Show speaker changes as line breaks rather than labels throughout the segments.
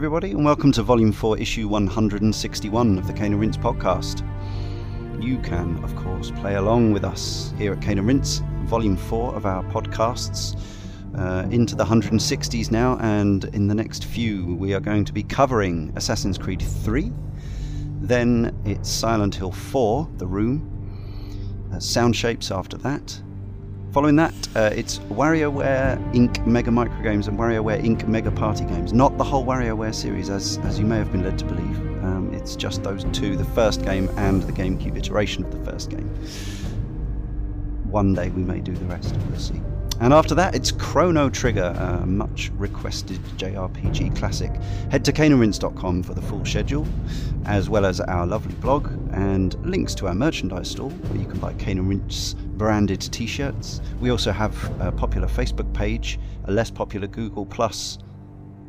Everybody, and welcome to Volume 4, Issue 161 of the Cane and Rinse podcast. You can, of course, play along with us here at Cane and Rinse, Volume 4 of our podcasts, uh, into the 160s now, and in the next few, we are going to be covering Assassin's Creed 3. Then it's Silent Hill 4, The Room. Uh, Sound Shapes after that. Following that, uh, it's WarioWare Inc. Mega Micro Games and WarioWare Inc. Mega Party Games. Not the whole WarioWare series, as, as you may have been led to believe. Um, it's just those two the first game and the GameCube iteration of the first game. One day we may do the rest, we'll see. And after that, it's Chrono Trigger, a much requested JRPG classic. Head to caneandrinse.com for the full schedule, as well as our lovely blog and links to our merchandise store where you can buy Rinse branded t shirts. We also have a popular Facebook page, a less popular Google Plus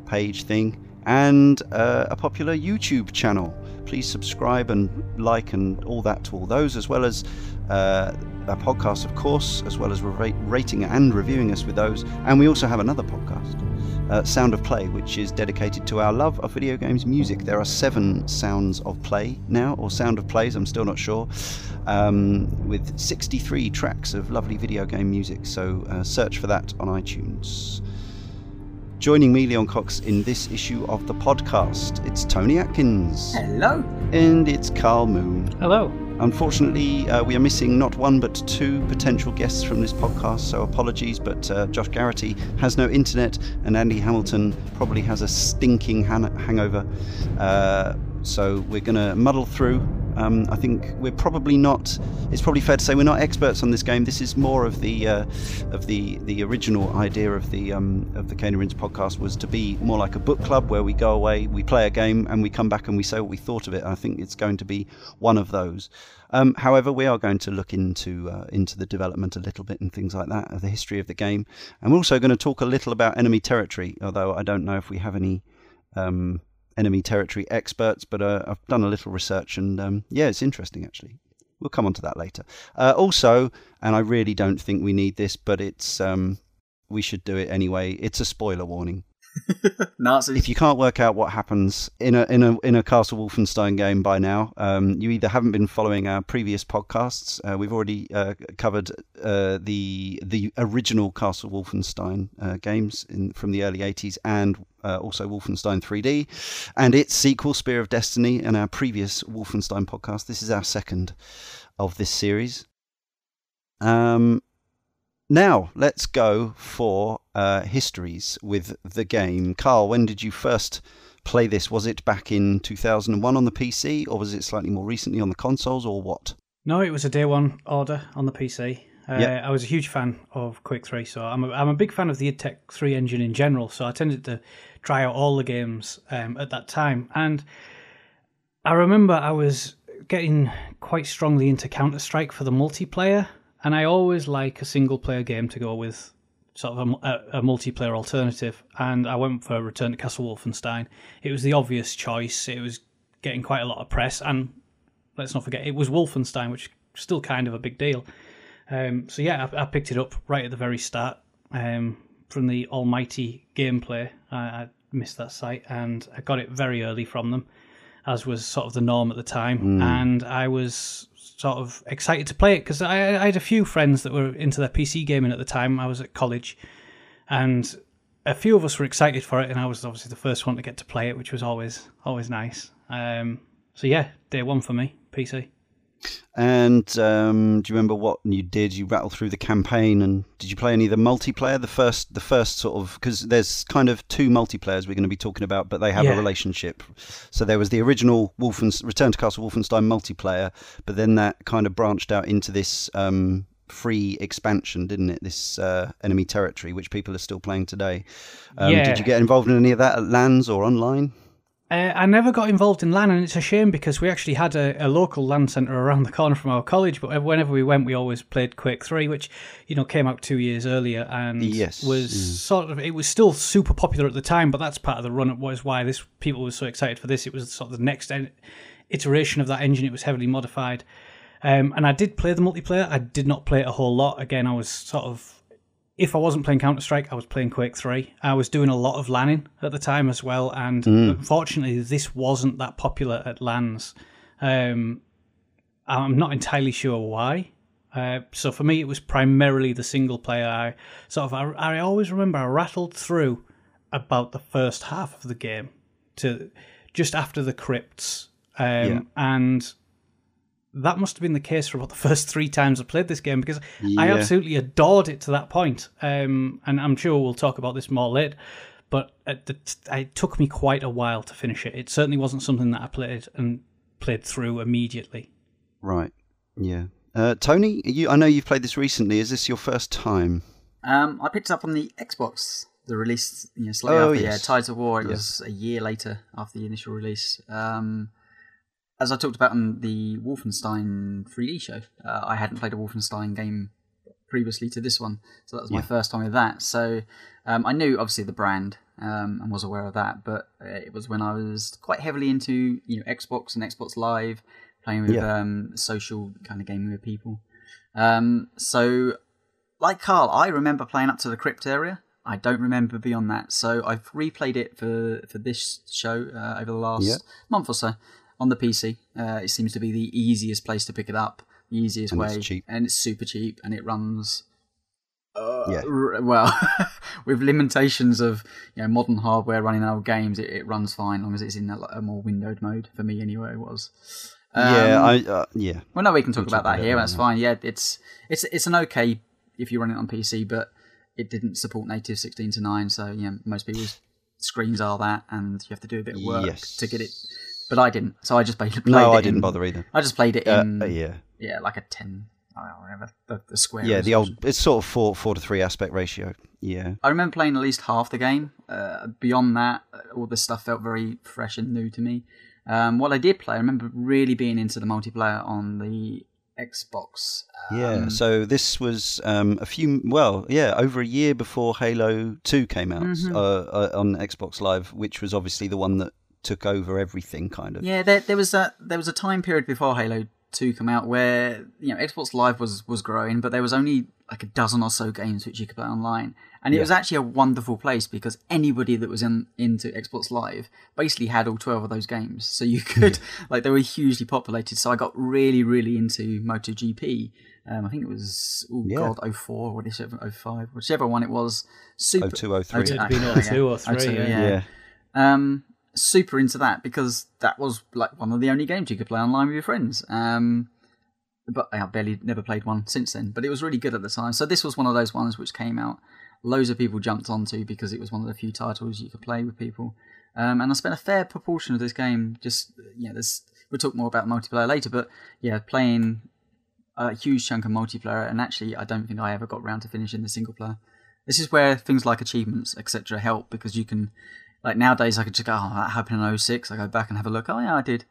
page thing, and uh, a popular YouTube channel. Please subscribe and like and all that to all those, as well as uh, our podcast, of course, as well as ra- rating and reviewing us with those. And we also have another podcast, uh, Sound of Play, which is dedicated to our love of video games music. There are seven sounds of play now, or sound of plays, I'm still not sure, um, with 63 tracks of lovely video game music. So uh, search for that on iTunes. Joining me, Leon Cox, in this issue of the podcast, it's Tony Atkins.
Hello.
And it's Karl Moon.
Hello.
Unfortunately, uh, we are missing not one but two potential guests from this podcast, so apologies. But uh, Josh Garrity has no internet, and Andy Hamilton probably has a stinking han- hangover. Uh, so we're going to muddle through. Um, I think we're probably not. It's probably fair to say we're not experts on this game. This is more of the uh, of the the original idea of the um, of the Rinse podcast was to be more like a book club where we go away, we play a game, and we come back and we say what we thought of it. I think it's going to be one of those. Um, however, we are going to look into uh, into the development a little bit and things like that, the history of the game, and we're also going to talk a little about enemy territory. Although I don't know if we have any um, enemy territory experts, but uh, I've done a little research and um, yeah, it's interesting actually. We'll come on to that later. Uh, also, and I really don't think we need this, but it's um, we should do it anyway. It's a spoiler warning.
Nazis.
If you can't work out what happens in a in a in a Castle Wolfenstein game by now, um, you either haven't been following our previous podcasts. Uh, we've already uh, covered uh, the the original Castle Wolfenstein uh, games in, from the early '80s, and uh, also Wolfenstein 3D, and its sequel, Spear of Destiny, and our previous Wolfenstein podcast. This is our second of this series. Um, now, let's go for uh, histories with the game. Karl, when did you first play this? Was it back in 2001 on the PC, or was it slightly more recently on the consoles, or what?
No, it was a day one order on the PC. Uh,
Yep.
I was a huge fan of Quake 3, so I'm a, I'm a big fan of the id Tech 3 engine in general, so I tended to try out all the games um, at that time. And I remember I was getting quite strongly into Counter Strike for the multiplayer, and I always like a single player game to go with sort of a, a, multiplayer alternative. And I went for Return to Castle Wolfenstein. It was the obvious choice. It was getting quite a lot of press, and let's not forget it was Wolfenstein, which is still kind of a big deal. Um, so yeah, I, I picked it up right at the very start um, from the almighty gameplay. I, I missed that site, and I got it very early from them, as was sort of the norm at the time. And I was sort of excited to play it because I, I had a few friends that were into their PC gaming at the time. I was at college, and a few of us were excited for it, and I was obviously the first one to get to play it, which was always always nice. Um, so yeah, day one for me, PC.
And um, do you remember what you did? You rattled through the campaign, and did you play any of the multiplayer? The first, the first sort of because there's kind of two multiplayers we're going to be talking about, but they have a relationship. So there was the original Wolfenstein, Return to Castle Wolfenstein multiplayer, but then that kind of branched out into this um, free expansion, didn't it? This uh, enemy territory, which people are still playing today. Um,
Yeah.
Did you get involved in any of that at LANs or online?
Uh, I never got involved in LAN, and it's a shame because we actually had a, a local LAN centre around the corner from our college. But whenever we went, we always played Quake Three, which you know came out two years earlier and
Yes.
was
Mm.
sort of it was still super popular at the time. But that's part of the run. It was why this people were so excited for this. It was sort of the next en- iteration of that engine. It was heavily modified, um, and I did play the multiplayer. I did not play it a whole lot. Again, I was sort of if I wasn't playing Counter Strike, I was playing Quake 3. I was doing a lot of LANing at the time as well, and
Mm.
unfortunately, this wasn't that popular at LANs. Um, I'm not entirely sure why. Uh, so for me, it was primarily the single player. I sort of, I, I always remember I rattled through about the first half of the game to just after the crypts, um,
Yeah.
and that must have been the case for about the first three times I played this game because I absolutely adored it to that point. Um, and I'm sure we'll talk about this more later. But at the t- it took me quite a while to finish it. It certainly wasn't something that I played and played through immediately.
Right. Yeah. Uh, Tony, you, I know you've played this recently. Is this your first time?
Um, I picked it up on the Xbox, the release, you know, slightly
Oh,
after.
yes.
Yeah, Tides of War. It
Yeah.
was a year later after the initial release. Um, as I talked about on the Wolfenstein 3D show, uh, I hadn't played a Wolfenstein game previously to this one, so that was my
Yeah.
first time with that. So um, I knew obviously the brand um, and was aware of that, but it was when I was quite heavily into you know Xbox and Xbox Live, playing with
Yeah.
um, social kind of gaming with people. Um, so like Karl, I remember playing up to the crypt area. I don't remember beyond that. So I've replayed it for for this show uh, over the last
Yeah.
month or so on the PC. Uh, it seems to be the easiest place to pick it up, the easiest
And
way,
it's
and it's super cheap, and it runs. Uh,
Yeah.
r- well, with limitations of you know modern hardware running old games, it, it runs fine as long as it's in a, a more windowed mode. For me, anyway, it was.
yeah.
Um,
I. Uh, yeah.
well, no, we can talk
We'll
about
talk
that here. That's
now.
fine. Yeah, it's it's it's an okay if you run it on PC, but it didn't support native 16 to 9. So yeah, most people's screens are that, and you have to do a bit of work
Yes.
to get it. But I didn't, so I just played, played
No,
it
I didn't
in-
bother either.
I just played it
Uh,
in
uh, yeah.
yeah, like a 10, I don't know, whatever the, the square.
Yeah. The old. It's sort of four four to three aspect ratio. Yeah.
I remember playing at least half the game. Uh, beyond that, uh, all this stuff felt very fresh and new to me. Um, what I did play, I remember really being into the multiplayer on the Xbox.
Yeah.
Um,
So this was um, a few. Well, yeah, over a year before Halo Two came out
Mhm.
uh, uh, on Xbox Live, which was obviously the one that took over everything, kind of.
Yeah, there, there was a there was a time period before Halo Two come out where you know Xbox Live was was growing, but there was only like a dozen or so games which you could play online, and it
Yeah.
was actually a wonderful place because anybody that was in into Xbox Live basically had all twelve of those games, so you could like they were hugely populated. So I got really really into MotoGP. Um, I think it was oh
Yeah.
god 04 or whichever 05, whichever one it was. Super
0203.
Oh, two-
It'd been 02 or 03,
yeah.
yeah.
yeah.
Um, super into that because that was like one of the only games you could play online with your friends. Um, but I've barely never played one since then. But it was really good at the time. So this was one of those ones which came out. Loads of people jumped onto because it was one of the few titles you could play with people. Um, and I spent a fair proportion of this game just you know, there's we'll talk more about multiplayer later, but yeah, playing a huge chunk of multiplayer. And actually, I don't think I ever got round to finishing the single player. This is where things like achievements, etc., help because you can like nowadays, I could just go, oh, that happened in 06. I go back and have a look. Oh, yeah, I did.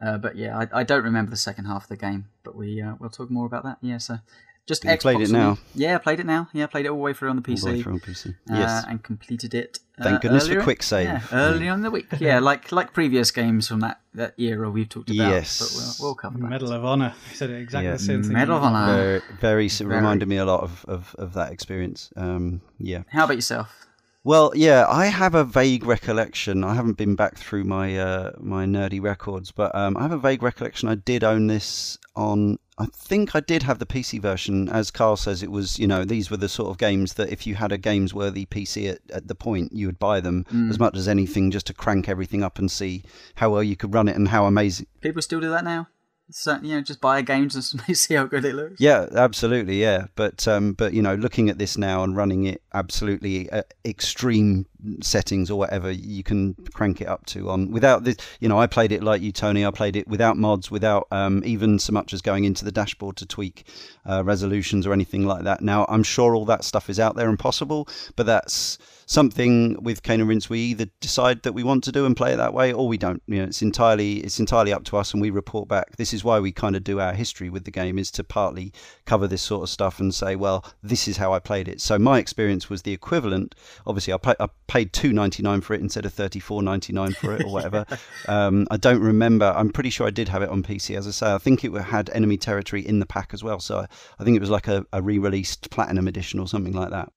Uh, but yeah, I, I don't remember the second half of the game. But we uh, we'll talk more about that. Yeah, so just
You
Xbox
played it
for me.
now?
Yeah, I played it now. Yeah, I played it all the way through on the PC.
All the way
PC.
through on PC.
uh,
Yes.
and completed it.
Thank
uh,
goodness for quick save.
Yeah, early on the week. Yeah, like like previous games from that, that era we've talked about.
Yes.
but we'll, we'll cover that.
Medal of Honor. He said exactly
Yeah.
the same thing.
Medal of Honor.
very, very,
very.
reminded me a lot of, of, of that experience. Um, yeah.
How about yourself?
Well, yeah, I have a vague recollection. I haven't been back through my uh, my nerdy records, but um, I have a vague recollection. I did own this on. I think I did have the PC version. As Karl says, it was you know these were the sort of games that if you had a games worthy PC at, at the point, you would buy them
Mm.
as much as anything just to crank everything up and see how well you could run it and how amazing.
People still do that now. So, you know, just buy a game to see how good it looks.
Yeah, absolutely, yeah. But um, but you know, looking at this now and running it absolutely at extreme settings or whatever you can crank it up to on without this. You know, I played it like you, Tony. I played it without mods, without um, even so much as going into the dashboard to tweak uh, resolutions or anything like that. Now, I'm sure all that stuff is out there and possible, but that's something with and Rinse we either decide that we want to do and play it that way or we don't. You know it's entirely it's entirely up to us and we report back. This is why we kind of do our history with the game is to partly cover this sort of stuff and say well this is how I played it. So my experience was the equivalent. Obviously I, pay, I paid 2.99 for it instead of 34.99 for it or whatever. Um, I don't remember I'm pretty sure I did have it on PC as I say I think it had enemy territory in the pack as well. So I, I think it was like a, a re-released platinum edition or something like that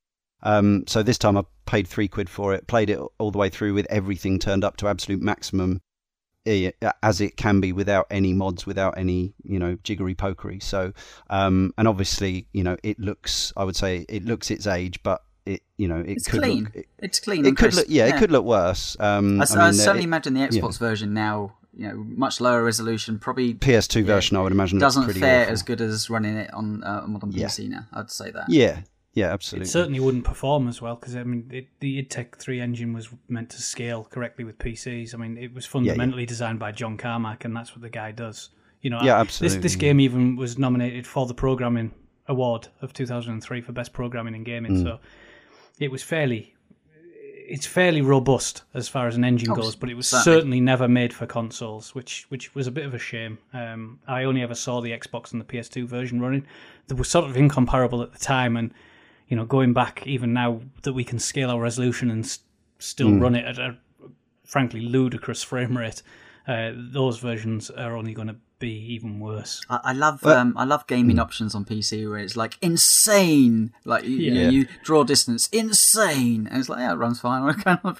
Um, so this time I paid three quid for it, played it all the way through with everything turned up to absolute maximum eh, as it can be without any mods, without any you know jiggery pokery. So um, and obviously you know it looks, I would say it looks its age, but it you know it
It's
could
clean.
look, it,
It's clean.
it could look yeah, it could look worse. Um,
I,
I mean,
I certainly
it-
imagine the Xbox version now, you know, much lower resolution, probably
PS2 version I would imagine
doesn't fare
awful.
as good as running it on uh, a modern
Yeah.
PC now. I'd say that.
Yeah, yeah, absolutely.
It certainly wouldn't perform as well because I mean it, the IdTech 3 engine was meant to scale correctly with PCs. I mean it was fundamentally designed by John Carmack and that's what the guy does. You know,
Yeah,
I-
absolutely,
This this game even was nominated for the programming award of 2003 for best programming in gaming.
Mm.
So it was fairly it's fairly robust as far as an engine
Oh,
goes, but it was
certainly.
certainly never made for consoles, which which was a bit of a shame. Um, I only ever saw the Xbox and the PS2 version running. They were sort of incomparable at the time, and you know, going back even now that we can scale our resolution and s- still
Hmm.
run it at a frankly ludicrous frame rate, uh, those versions are only going to be even worse.
I, I love
Well-
um, I love gaming options on PC where it's like insane, like you, you know,
Yeah.
you draw distance, insane, and it's like yeah, it runs fine. What kind of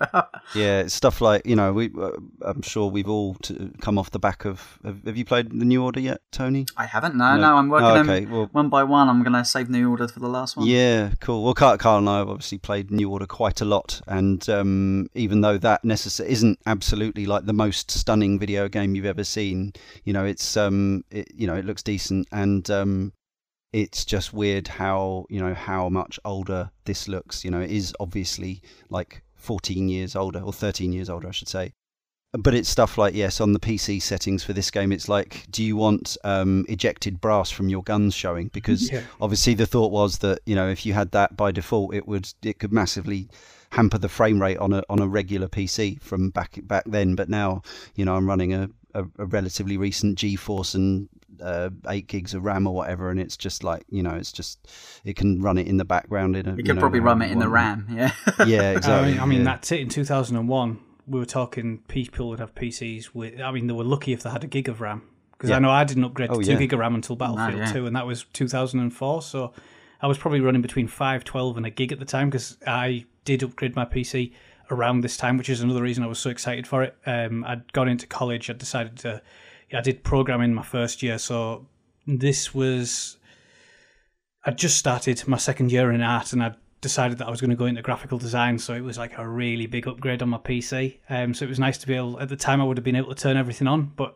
Yeah, it's stuff like you know we. Uh, I'm sure we've all t- come off the back of. Have, have you played the New Order yet, Tony?
I haven't. No, no,
No.
I'm working
Oh,
them
okay, well-
one by one. I'm gonna save new order for the last one.
Yeah, cool. Well, Karl, Karl and I have obviously played New Order quite a lot, and um, even though that necess- isn't absolutely like the most stunning video game you've ever seen, you know, it's um, it, you know, it looks decent, and um, it's just weird how you know how much older this looks. You know, it is obviously like 14 years older or 13 years older, I should say. But it's stuff like yes, on the PC settings for this game, it's like, do you want um, ejected brass from your guns showing? Because
Yeah.
obviously the thought was that you know if you had that by default, it would it could massively hamper the frame rate on a on a regular PC from back back then. But now you know I'm running a, a, a relatively recent GeForce and uh, eight gigs of RAM or whatever, and it's just like you know it's just it can run it in the background. In a,
You could probably run it in the RAM. Yeah.
Yeah,
I
exactly.
mean, I mean
yeah.
that's it. In 2001, we were talking people would have PCs with. I mean, they were lucky if they had a gig of RAM because
Yeah.
I know I didn't upgrade to two
yeah.
gig of RAM until Battlefield
yeah.
2, and that was 2004. So I was probably running between 512 and a gig at the time because I did upgrade my PC around this time, which is another reason I was so excited for it. Um, I'd gone into college. I decided to. I did programming my first year, so this was. I'd just started my second year in art, and I decided that I was going to go into graphical design. So it was like a really big upgrade on my PC. Um, so it was nice to be able. At the time, I would have been able to turn everything on, but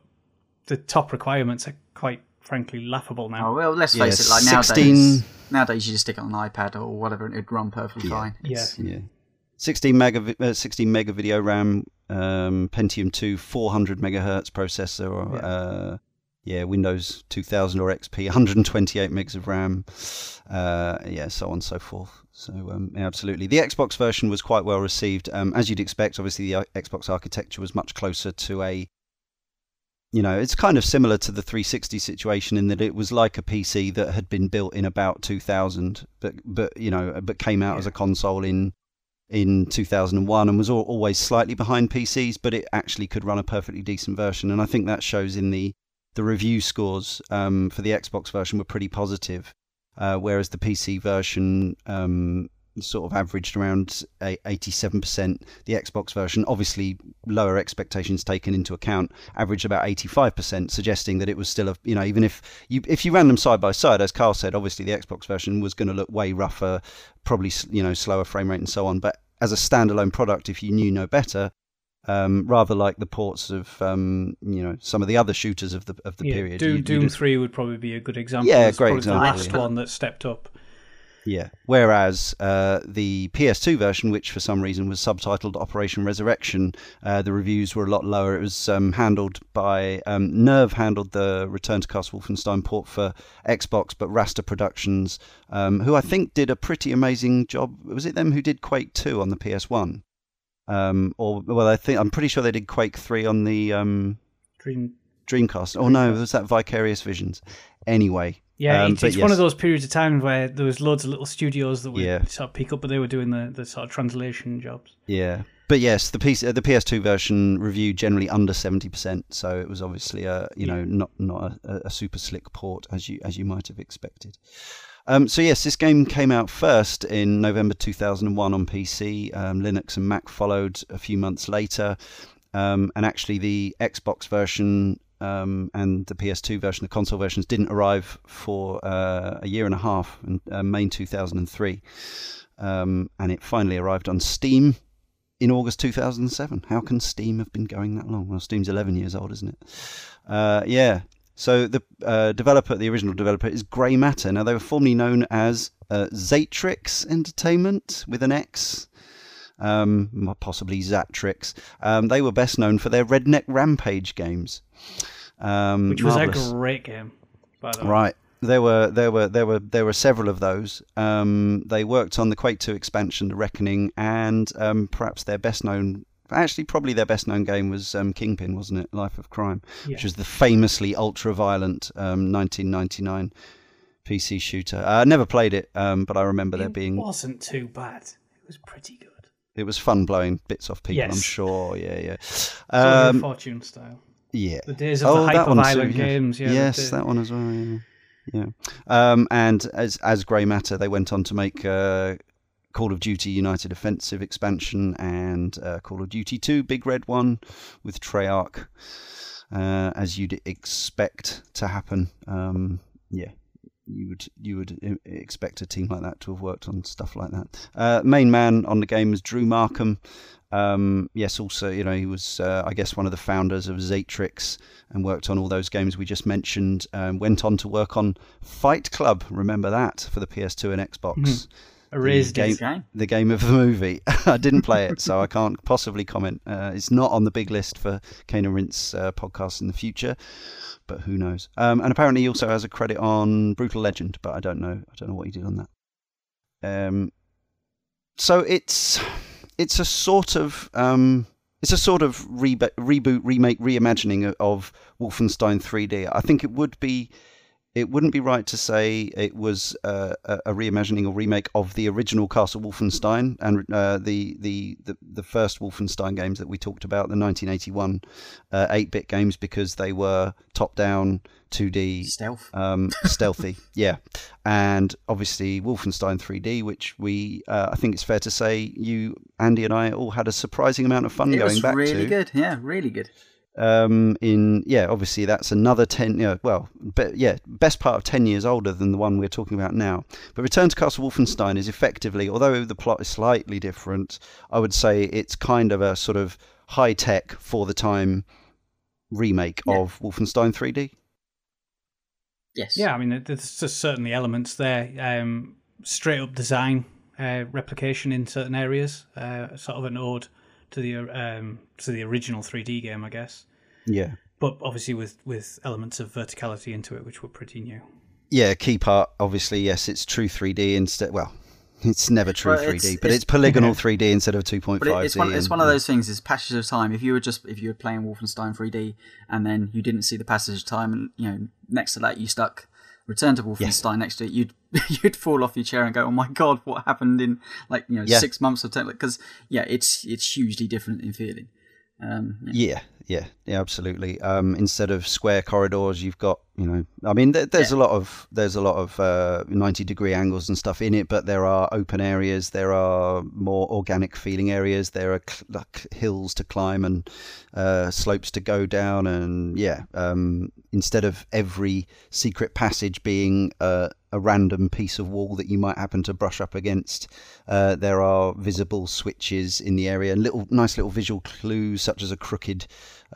the top requirements are quite frankly laughable now.
Oh well, let's
Yeah,
face it. Like
16
nowadays, nowadays you just stick it on an iPad or whatever, and it'd run perfectly
Yeah.
fine.
Yeah.
Yeah. 16 mega, uh, 16 mega video RAM, um, Pentium 2, 400 megahertz processor, or,
Yeah.
uh, yeah, Windows 2000 or XP, 128 megs of RAM, uh, yeah, so on and so forth. So, um, yeah, absolutely. The Xbox version was quite well received. Um, as you'd expect, obviously, the uh, Xbox architecture was much closer to a you know, it's kind of similar to the 360 situation in that it was like a PC that had been built in about 2000, but but you know, but came out as a console in in 2001 and was al- always slightly behind PCs, but it actually could run a perfectly decent version. And I think that shows in the the review scores um, for the Xbox version were pretty positive, uh, whereas the PC version um, sort of averaged around 87%. The Xbox version, obviously lower expectations taken into account, averaged about 85%, suggesting that it was still a you know even if you if you ran them side by side, as Karl said, obviously the Xbox version was going to look way rougher, probably you know slower frame rate and so on. But as a standalone product, if you knew no better. Um, rather like the ports of um, you know some of the other shooters of the of the
Yeah,
period.
Doom,
You-
Doom Three would probably be a good example.
Yeah,
It's
great example,
The last
yeah.
one that stepped up.
Yeah. Whereas uh, the PS2 version, which for some reason was subtitled Operation Resurrection, uh, the reviews were a lot lower. It was um, handled by um, Nerve, handled the Return to Castle Wolfenstein port for Xbox, but Raster Productions, um, who I think did a pretty amazing job. Was it them who did Quake 2 on the PS1? Um, or well, I think I'm pretty sure they did Quake 3 on the um,
Dream.
Dreamcast. Oh no, was that Vicarious Visions? Anyway,
Yeah,
Um,
it's, it's one of those periods of time where there was loads of little studios that would
Yeah.
sort of pick up, but they were doing the, the sort of translation jobs.
Yeah, but yes, the PS, uh, the PS2 version reviewed generally under seventy percent, so it was obviously a you know not not a, a super slick port as you as you might have expected. Um, so yes, this game came out first in November 2001 on PC. Um, Linux and Mac followed a few months later, um, and actually the Xbox version um, and the PS2 version, the console versions, didn't arrive for uh, a year and a half in uh, May 2003, um, and it finally arrived on Steam in August 2007. How can Steam have been going that long? Well, Steam's 11 years old, isn't it? Uh, yeah. So the uh, developer, the original developer, is Grey Matter. Now they were formerly known as uh, Xatrix Entertainment with an X. Um, possibly Zatrix. Um, they were best known for their Redneck Rampage games, um,
which was
marvelous.
a great game. By the way.
Right. There were there were there were there were several of those. Um, they worked on the Quake 2 expansion, The Reckoning, and um, perhaps their best known, actually probably their best known game was um, Kingpin, wasn't it? Life of Crime,
Yeah.
which was the famously ultra violent um, 1999 PC shooter. I never played it, um, but I remember there being.
it wasn't too bad. It was pretty good.
It was fun blowing bits off people. I'm sure. Yeah, yeah. Um,
Fortune style.
yeah.
The days of
Oh,
the hyper
too,
violent
yeah.
games. Yeah,
yes, that one as well. Yeah, yeah. Um, and as as Grey Matter, they went on to make uh, Call of Duty United Offensive expansion and uh, Call of Duty Two Big Red One with Treyarch, uh, as you'd expect to happen. Um, yeah. You would you would uh, expect a team like that to have worked on stuff like that. Uh, main man on the game is Drew Markham. Um, yes, also you know he was uh, I guess one of the founders of Xatrix and worked on all those games we just mentioned. Um, went on to work on Fight Club. Remember that for the PS2 and Xbox.
Erased
game-
game.
The game of the movie. I didn't play it, so I can't possibly comment. Uh, it's not on the big list for Cane and Rinse uh, podcasts in the future, but who knows? Um, and apparently, he also has a credit on Brutal Legend, but I don't know. I don't know what he did on that. Um, so it's it's a sort of um, it's a sort of reboot, remake, reimagining of Wolfenstein 3D. I think it would be it wouldn't be right to say it was uh, a, reimagining or remake of the original Castle Wolfenstein and uh, the, the the the first Wolfenstein games that we talked about, the 1981 uh, 8-bit games, because they were top-down 2D
Stealth.
um, stealthy, yeah, and obviously Wolfenstein 3D, which we uh, I think it's fair to say you Andy and I all had a surprising amount of fun
it
going back
really
to Really
good. Yeah, really good.
Um, in yeah, obviously that's another ten. You know, well, be, yeah, best part of ten years older than the one we're talking about now. But Return to Castle Wolfenstein is effectively, although the plot is slightly different, I would say it's kind of a sort of high tech for the time remake
Yeah.
of Wolfenstein 3D.
Yes.
Yeah, I mean, there's just certainly elements there. Um, straight up design uh, replication in certain areas, uh, sort of an ode to the um, to the original 3D game, I guess.
Yeah.
But obviously with with elements of verticality into it, which were pretty new.
Yeah, key part, obviously, yes, it's true 3D instead. Well, it's never true
Well,
3D,
it's-
but
it's-
it's polygonal 3D instead of 2.5D.
It's one, it's
and-
one of those things. It's passage of time. If you were just if you were playing Wolfenstein 3D and then you didn't see the passage of time, and you know next to that you stuck Return to Wolfenstein next to it, you'd you'd fall off your chair and go, "Oh my god, what happened in like you know
Yeah.
six months of time?" Because yeah, it's it's hugely different in feeling. Um, yeah.
Yeah, yeah, yeah, absolutely. Um, instead of square corridors, you've got, you know, I mean, there, there's a lot of there's a lot of uh, 90 degree angles and stuff in it, but there are open areas, there are more organic feeling areas, there are cl- like hills to climb and uh, slopes to go down, and yeah, um, instead of every secret passage being uh, a random piece of wall that you might happen to brush up against. Uh, there are visible switches in the area and little nice little visual clues such as a crooked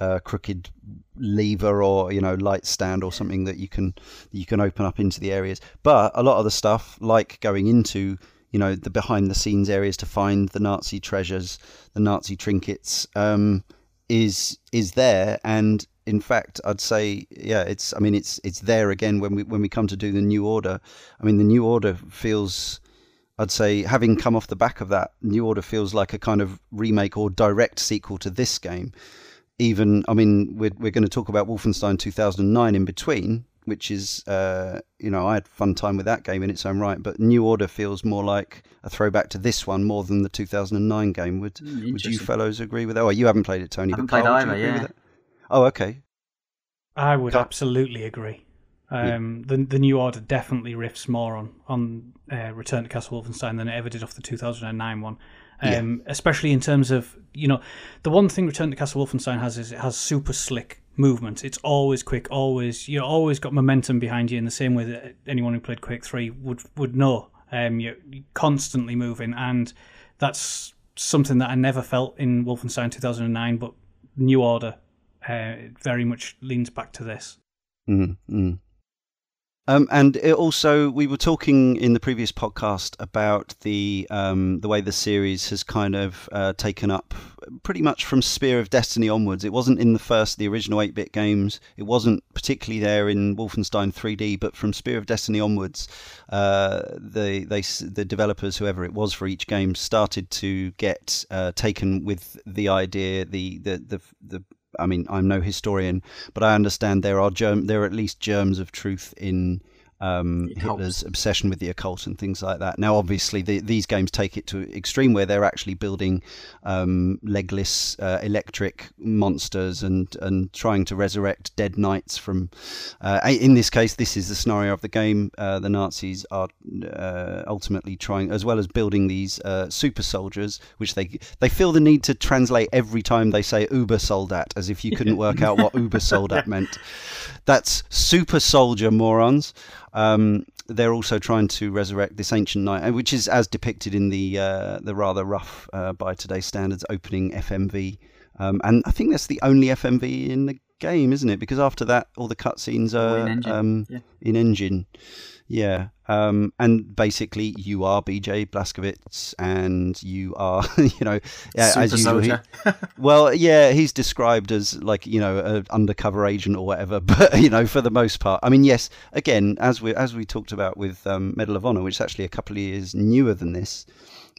uh, crooked lever or you know light stand or something that you can you can open up into the areas. But a lot of the stuff, like going into you know the behind the scenes areas to find the Nazi treasures, the Nazi trinkets, um, is is there and in fact I'd say yeah it's I mean it's it's there again when we when we come to do the new order. I mean the new order feels I'd say having come off the back of that new order feels like a kind of remake or direct sequel to this game. Even I mean we're we're going to talk about Wolfenstein 2009 in between which is uh, you know I had fun time with that game in its own right but New Order feels more like a throwback to this one more than the 2009 game. Would would you fellows agree with that? Oh you haven't played it Tony
Haven't
but
played
Karl,
either, yeah.
Oh okay
I would absolutely agree. Um, the the new order definitely riffs more on on uh, Return to Castle Wolfenstein than it ever did off the 2009 one. Um, Especially in terms of you know the one thing Return to Castle Wolfenstein has is it has super slick movement. It's always quick, always you always got momentum behind you in the same way that anyone who played Quake Three would would know. Um, you're constantly moving, and that's something that I never felt in Wolfenstein 2009. But New Order uh, very much leans back to this.
Mm-hmm. Um, and it also, we were talking in the previous podcast about the um, the way the series has kind of uh, taken up pretty much from Spear of Destiny onwards. It wasn't in the first, the original 8-bit games. It wasn't particularly there in Wolfenstein 3D, but from Spear of Destiny onwards, uh, the they the developers, whoever it was for each game, started to get uh, taken with the idea, the the the, the I mean, I'm no historian, but I understand there are germ, there are at least germs of truth in um, Hitler's obsession with the occult and things like that. Now, obviously, the, these games take it to extreme where they're actually building um, legless uh, electric monsters and and trying to resurrect dead knights from. Uh, in this case, this is the scenario of the game. Uh, the Nazis are uh, ultimately trying, as well as building these uh, super soldiers, which they they feel the need to translate every time they say Uber Soldat, as if you couldn't work out what Uber Soldat meant. That's super soldier morons. Um, they're also trying to resurrect this ancient knight, uh, which is as depicted in the uh, the rather rough, uh, by today's standards, opening FMV. Um, and I think that's the only FMV in the game, isn't it? Because after that, all the cutscenes are
in engine.
Um,
Yeah.
in engine. Yeah, um, and basically you are BJ Blazkowicz, and you are, you know,
Super
as usual. he- well, yeah, he's described as like you know an undercover agent or whatever, but you know for the most part, I mean, yes, again, as we as we talked about with um, Medal of Honor, which is actually a couple of years newer than this,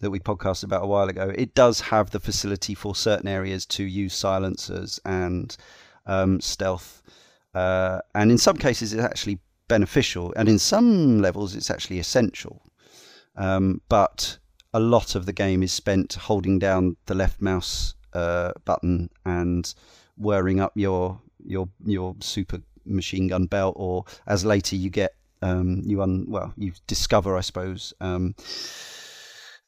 that we podcasted about a while ago, it does have the facility for certain areas to use silencers and um, stealth, uh, and in some cases it's actually beneficial, and in some levels it's actually essential. Um, but a lot of the game is spent holding down the left mouse uh, button and whirring up your your your super machine gun belt, or as later you get um, you un well you discover, I suppose. Um,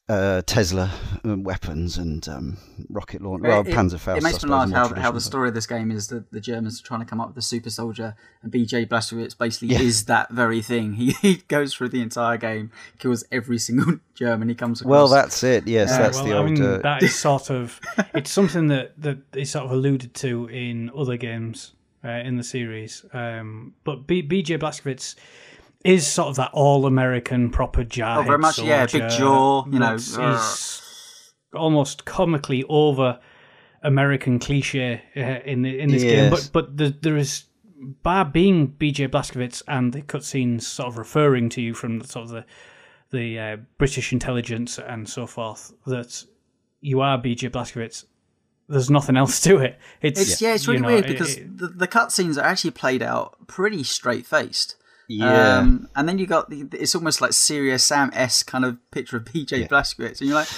uh, Tesla uh, weapons and um, rocket launch. Well,
it,
Panzerfaust.
It makes me laugh how, how the story of this game is that the Germans are trying to come up with a super soldier, and BJ Blazkowicz basically
Yeah.
is that very thing. He, he goes through the entire game, kills every single German he comes across.
Well, that's it. Yes,
Yeah,
that's
well,
the
I
old.
mean,
uh,
that is sort of it's something that that is sort of alluded to in other games uh, in the series. Um, but B- BJ Blazkowicz is sort of that all-American proper jarhead.
Oh, very much, yeah, big jaw, you know,
looks-
uh.
almost comically over American cliche uh, in the, in this game. But but the, there is bar being BJ Blazkowicz and the cutscenes sort of referring to you from the, sort of the the uh, British intelligence and so forth that you are BJ Blazkowicz. There's nothing else to it. It's,
It's, yeah, it's
you
really
know,
weird
it-
because
it-
the, the cutscenes are actually played out pretty straight faced.
Yeah.
Um, and then you got the, it's almost like Serious Sam S kind of picture of BJ Blazkowicz, and you're like,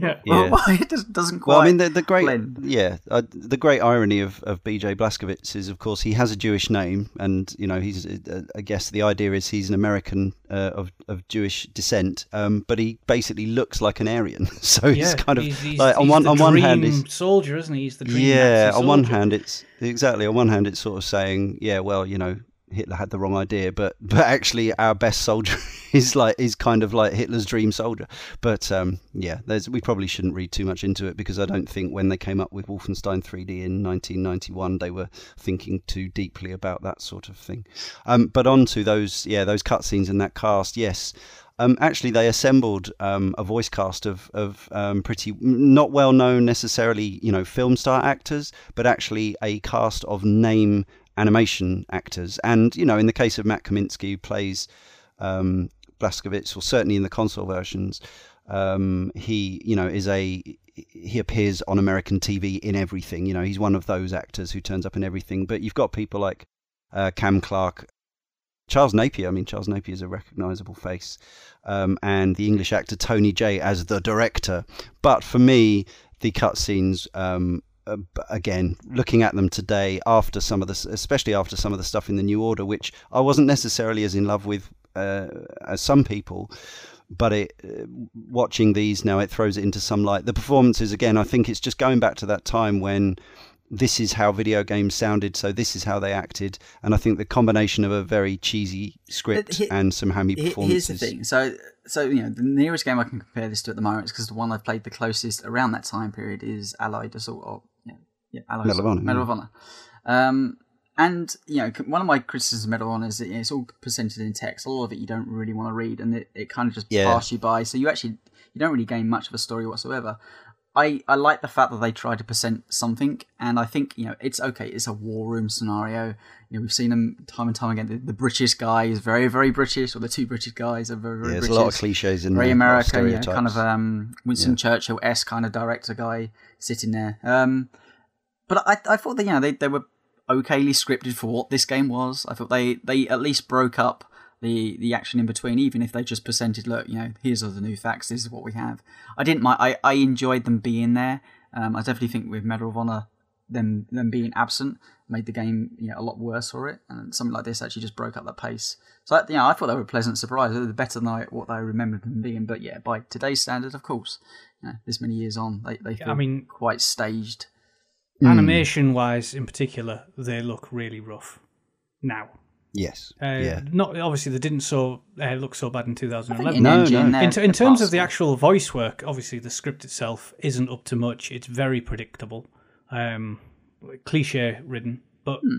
yeah.
Yeah.
well, why it doesn't, doesn't quite.
Well, I mean, the, the great,
blend.
yeah, uh, the great irony of, of B.J. Blazkowicz is, of course, he has a Jewish name, and you know, he's, uh, I guess, the idea is he's an American uh, of of Jewish descent, um, but he basically looks like an Aryan, so he's kind of
he's, he's,
like on
he's
one
the
on one hand,
dream
he's
soldier, isn't he? He's the dream
yeah,
Nazi
on one hand, it's exactly on one hand, it's sort of saying, yeah, well, you know, Hitler had the wrong idea, but but actually, our best soldier is like is kind of like Hitler's dream soldier. But um, yeah, we probably shouldn't read too much into it because I don't think when they came up with Wolfenstein 3D in 1991, they were thinking too deeply about that sort of thing. Um, but on to those, yeah, those cutscenes and that cast, yes. Um, actually, they assembled um, a voice cast of, of um, pretty not well known necessarily, you know, film star actors, but actually a cast of name animation actors. And you know, in the case of Matt Kaminsky, who plays um, Blazkowicz, or certainly in the console versions, um, he you know is a he appears on American TV in everything. You know, he's one of those actors who turns up in everything. But you've got people like uh, Cam Clarke, Charles Napier. I mean, Charles Napier is a recognisable face, um, and the English actor Tony Jay as the director. But for me, the cutscenes um, uh, again, looking at them today, after some of the, especially after some of the stuff in the New Order, which I wasn't necessarily as in love with uh, as some people, but it, uh, watching these now, it throws it into some light. The performances, again, I think it's just going back to that time when this is how video games sounded, so this is how they acted. And I think the combination of a very cheesy script he, and some hammy performances.
Here's the thing. So, so you know, the nearest game I can compare this to at the moment, is because the one I've played the closest around that time period is Allied Assault, yeah, yeah
Medal of Honor.
Medal of Honor. Um, and you know, one of my criticisms of Medal of Honor is that you know, it's all presented in text. A lot of it you don't really want to read, and it, it kind of just yeah. pass you by. So you actually you don't really gain much of a story whatsoever. I, I like the fact that they try to present something, and I think you know it's okay. It's a war room scenario. You know we've seen them time and time again. The, the British guy is very very British, or the two British guys are very very. Yeah,
there's
British.
a lot of cliches in
very American, yeah, kind of um, Winston yeah. Churchill s kind of director guy sitting there. Um, but I I thought that you know they, they were okayly scripted for what this game was. I thought they they at least broke up the the action in between, even if they just presented, look, you know, here's all the new facts, this is what we have. I didn't mind. I, I enjoyed them being there. Um, I definitely think with Medal of Honor, them them being absent made the game you know a lot worse for it, and something like this actually just broke up the pace. So you know, I thought they were a pleasant surprise. They were better than I, what I remembered them being. But yeah, by today's standard, of course, you know, this many years on, they they feel I mean, quite staged.
Animation wise, in particular, they look really rough now.
Yes.
Uh,
yeah.
Not obviously they didn't so uh, look so bad in 2011.
In no, no.
In, in terms of the actual voice work, obviously the script itself isn't up to much. It's very predictable, um, cliche ridden, but hmm.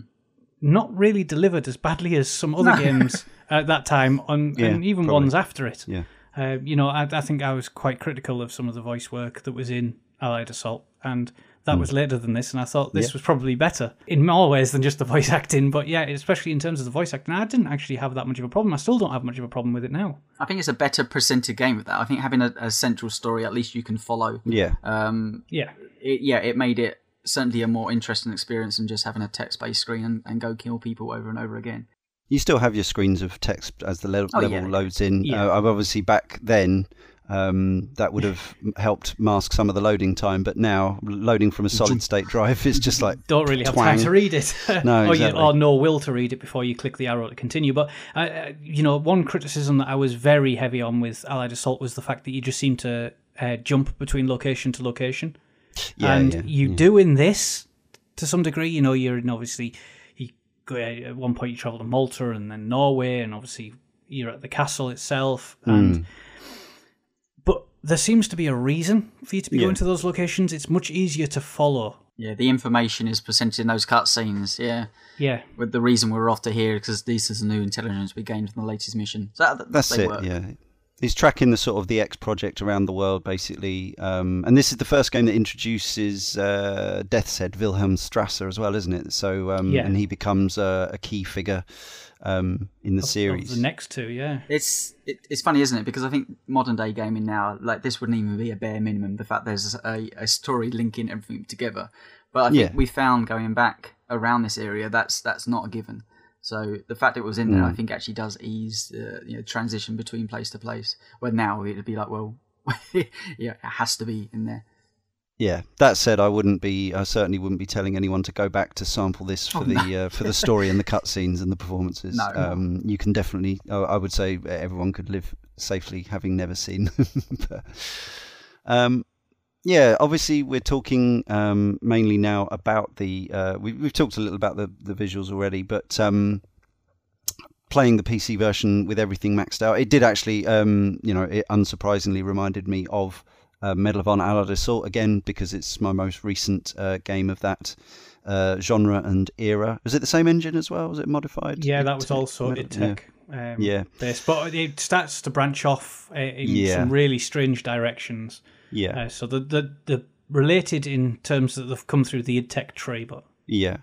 not really delivered as badly as some other games at that time, on, yeah, and even probably. ones after it.
Yeah.
Uh, you know, I, I think I was quite critical of some of the voice work that was in Allied Assault, and that mm. was later than this, and I thought this yeah. was probably better in more ways than just the voice acting. But yeah, especially in terms of the voice acting, I didn't actually have that much of a problem. I still don't have much of a problem with it now.
I think it's a better presented game with that. I think having a, a central story, at least you can follow.
Yeah.
Um,
yeah.
It, yeah, it made it certainly a more interesting experience than just having a text-based screen and, and go kill people over and over again.
You still have your screens of text as the le-
oh,
level
yeah.
loads in.
Yeah.
Uh, obviously back then um, that would have helped mask some of the loading time, but now loading from a solid state drive is just like
don't really
twang.
have time to read it,
no,
or,
exactly.
you, or no will to read it before you click the arrow to continue. But uh, uh, you know, one criticism that I was very heavy on with Allied Assault was the fact that you just seem to uh, jump between location to location,
yeah,
and
yeah,
you
yeah.
do in this to some degree. You know, you're in obviously you go, at one point you travel to Malta and then Norway, and obviously you're at the castle itself and.
Mm
there seems to be a reason for you to be yeah. going to those locations. It's much easier to follow.
Yeah, the information is presented in those cutscenes. Yeah,
yeah.
With the reason we're off to here because this is the new intelligence we gained from the latest mission. So that,
that's it.
Work.
Yeah, he's tracking the sort of the X project around the world, basically. Um, and this is the first game that introduces uh, Death's Head, Wilhelm Strasser, as well, isn't it? So, um,
yeah.
and he becomes a, a key figure um, in the
of,
series.
Of the next two, yeah.
It's it, it's funny, isn't it? Because I think modern day gaming now, like this wouldn't even be a bare minimum. The fact there's a, a story linking everything together, but I think
Yeah.
we found going back around this area that's that's not a given. So the fact it was in there, I
Mm.
think actually does ease the you know transition between place to place. Where now it'd be like, well, yeah, it has to be in there.
Yeah. That said, I wouldn't be. I certainly wouldn't be telling anyone to go back to sample this for
Oh,
the
no.
uh, for the story and the cutscenes and the performances.
No.
Um, you can definitely. I I would say everyone could live safely having never seen them. but, um, yeah, obviously we're talking um, mainly now about the. Uh, we, we've talked a little about the, the visuals already, but um, playing the PC version with everything maxed out, it did actually, um, you know, it unsurprisingly reminded me of uh, Medal of Honor Allied Assault again because it's my most recent uh, game of that uh, genre and era. Was it the same engine as well? Was it modified?
Yeah, that was
It-
also
Medal-
id Tech. Um,
Yeah.
based, but it starts to branch off uh, in
Yeah.
some really strange directions.
Yeah, yeah.
Uh, so the, the the related in terms that they've come through the id Tech tree, but
Yeah,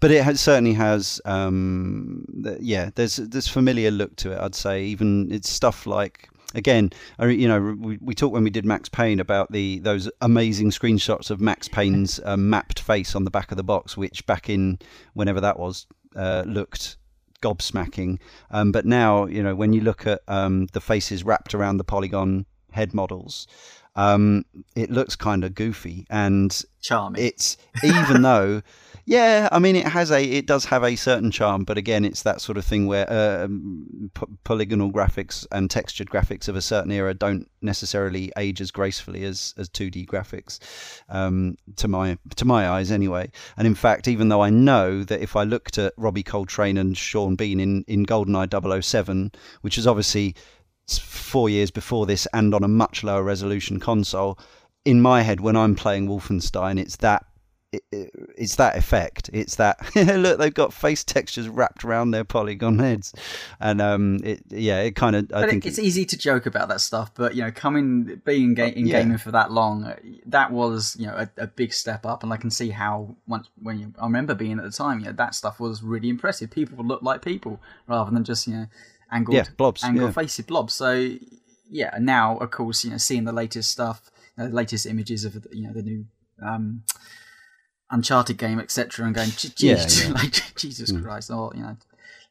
but it has, certainly has. Um, yeah, there's this familiar look to it. I'd say even it's stuff like again, you know, we, we talked when we did Max Payne about the those amazing screenshots of Max Payne's uh, mapped face on the back of the box, which back in whenever that was uh, looked gobsmacking. Um, but now, you know, when you look at um, the faces wrapped around the polygon head models. Um, it looks kind of goofy, and
Charming.
it's even though yeah i mean it has a it does have a certain charm but again it's that sort of thing where um, p- polygonal graphics and textured graphics of a certain era don't necessarily age as gracefully as as 2d graphics um, to my to my eyes anyway and in fact even though i know that if i looked at robbie coltrane and sean bean in in goldeneye 007 which is obviously four years before this and on a much lower resolution console in my head when i'm playing wolfenstein it's that it, it- it's that effect. It's that look they've got face textures wrapped around their polygon heads, and um, it yeah, it kind of I think
it, it's easy to joke about that stuff, but you know, coming being in, ga- in
Yeah.
gaming for that long, uh, that was you know a, a big step up, and I can see how once when you I remember being at the time, you know, that stuff was really impressive. People looked like people rather than just you know angled
Yeah, blobs,
angled
yeah.
faced blobs. So yeah, now of course you know seeing the latest stuff, you know, the latest images of you know the new. Um, Uncharted game, etc., and going, "Gee,
Yeah, yeah.
like Jesus Christ, or you know,